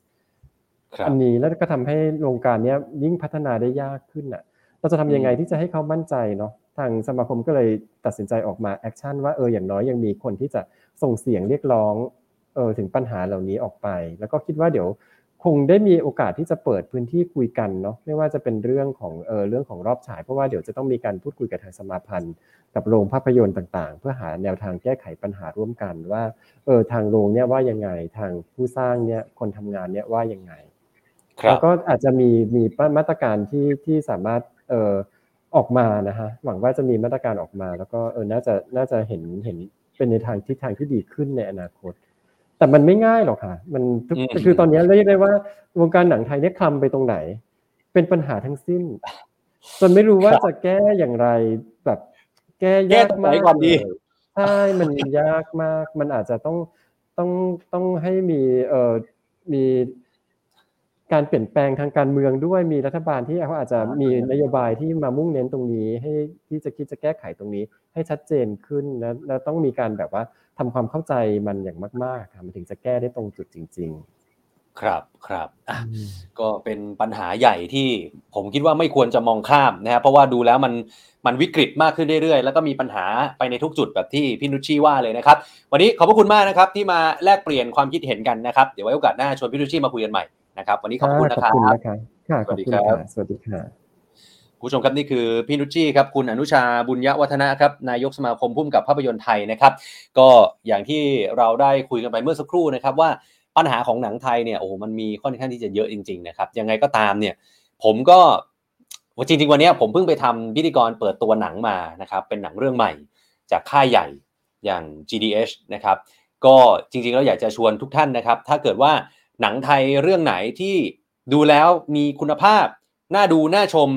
ครับอันนี้แล้วก็ทำให้วงการเนี้ยยิ่งพัฒนาได้ยากขึ้นอะ เราจะทำยังไงที่จะให้เขามั่นใจเนาะทางสมาคมก็เลยตัดสินใจออกมา action ว่าเอออย่างน้อยยังมีคนที่จะส่งเสียงเรียกร้องเออถึงปัญหาเหล่านี้ออกไป แล้วก็คิดว่าเดี๋ยว คงได้มีโอกาสที่จะเปิดพื้นที่คุยกันเนาะไม่ว่าจะเป็นเรื่องของเออเรื่องของรอบฉาย เพราะว่าเดี๋ยวจะต้องมีการพูดคุยกับทางสมาพันธ์ กับโรงภาพยนตร์ต่างๆ เพื่อหาแนวทางแก้ไขปัญหาร่วมกันว่าเออทางโรงเนี่ยว่ายังไงทางผู้สร้างเนี่ยคนทำงานเนี่ยว่ายังไงครัแล้บวก็อาจจะมีมีมาตรการที่ที่สามารถเอ่อออกมานะฮะหวังว่าจะมีมาตรการออกมา แล้วก็เออน่าจะน่าจะเห็นเห็นเป็นในทางทิศทางที่ดีขึ้นในอนาคต แต่มันไม่ง่ายหรอกค่ะ มันทุกอืมคือตอนนี้เรียกได้ว่าวงการหนังไทยเนี่ยคลำไปตรงไหน เป็นปัญหาทั้งสิ้นจนไม่รู้ว่าจะแก้อย่างไรแบบ แก้แก้ยากตรงไหนมากก่อนดีเลยใช่มันยากมาก มันอาจจะต้องต้องต้องให้มีเอ่อมีการเปลี่ยนแปลงทางการเมืองด้วยมีรัฐบาลที่เขาอาจจะมีนโยบายที่มามุ่งเน้นตรงนี้ ให้ที่จะคิดจะแก้ไขตรงนี้ ให้ชัดเจนขึ้นนะแล้วต้องมีการแบบว่า ทำความเข้าใจมันอย่างมากๆค่ะมันถึงจะแก้ได้ตรงจุดจริงครับครับอะๆก็เป็นปัญหาใหญ่ที่ผมคิดว่าไม่ควรจะมองข้ามนะครับเพราะว่าดูแล้วมันมันวิกฤตมากขึ้นเรื่อยๆ แล้วก็มีปัญหาไปในทุกจุดแบบที่พี่นุชชีว่าเลยนะครับ วันนี้ขอบพระคุณมากนะครับ ที่มาแลกเปลี่ยนความคิดเห็นกันนะครับ เดี๋ยวไว้โอกาสหน้าชวนพี่นุชชีมาคุยกันใหม่นะครับ วันนี้ขอบคุณนะคขรัอบคุณบนะคะค่ะขอบคุณสวัสดีครับค่ะสวัสดีค่ะคุณ ผู้ชมครับนี่คือพี่นุชชีครับคุณอนุชาบุญยวัฒนะครับนายกสมาคมผู้กำกับภาพยนตร์ไทยนะครับ ก็อย่างที่เราได้คุยกันไปเมื่อสักครู่นะครับว่าปัญหาของหนังไทยเนี่ยโอ้มันมีค่อนข้างที่จะเยอะจริงๆนะครับยังไงก็ตามเนี่ยผมก็จริงๆวันนี้ผมเพิ่งไปทำพิธีกรเปิดตัวหนังมานะครับเป็นหนังเรื่องใหม่จากค่ายใหญ่อย่าง GDH นะครับก็จริงๆแล้วอยากจะชวนทุกท่านนะครับ ถ้าเกิดว่าหนังไทยเรื่องไหนที่ดูแล้วมีคุณภาพน่าดูน่าชม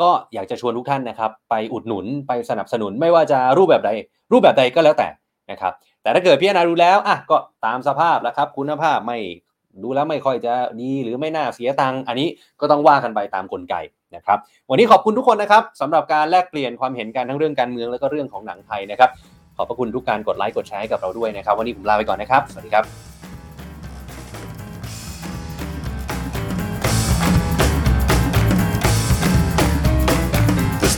ก็อยากจะชวนทุกท่านนะครับ ไปอุดหนุนไปสนับสนุนไม่ว่าจะรูปแบบใด รูปแบบใดก็แล้วแต่นะครับ แต่ถ้าเกิดพิจารณาดูแล้วอะก็ตามสภาพแล้วครับ คุณภาพไม่ดูแล้วไม่ค่อยจะดีหรือไม่น่าเสียตังค์อันนี้ก็ต้องว่ากันไปตามกลไกนะครับ วันนี้ขอบคุณทุกคนนะครับสำหรับการแลกเปลี่ยนความเห็นกันทั้งเรื่องการเมืองแล้วก็เรื่องของหนังไทยนะครับขอบพระคุณทุกการกดไลค์กดแชร์ให้กับเราด้วยนะครับ วันนี้ผมลาไปก่อนนะครับ สวัสดีครับ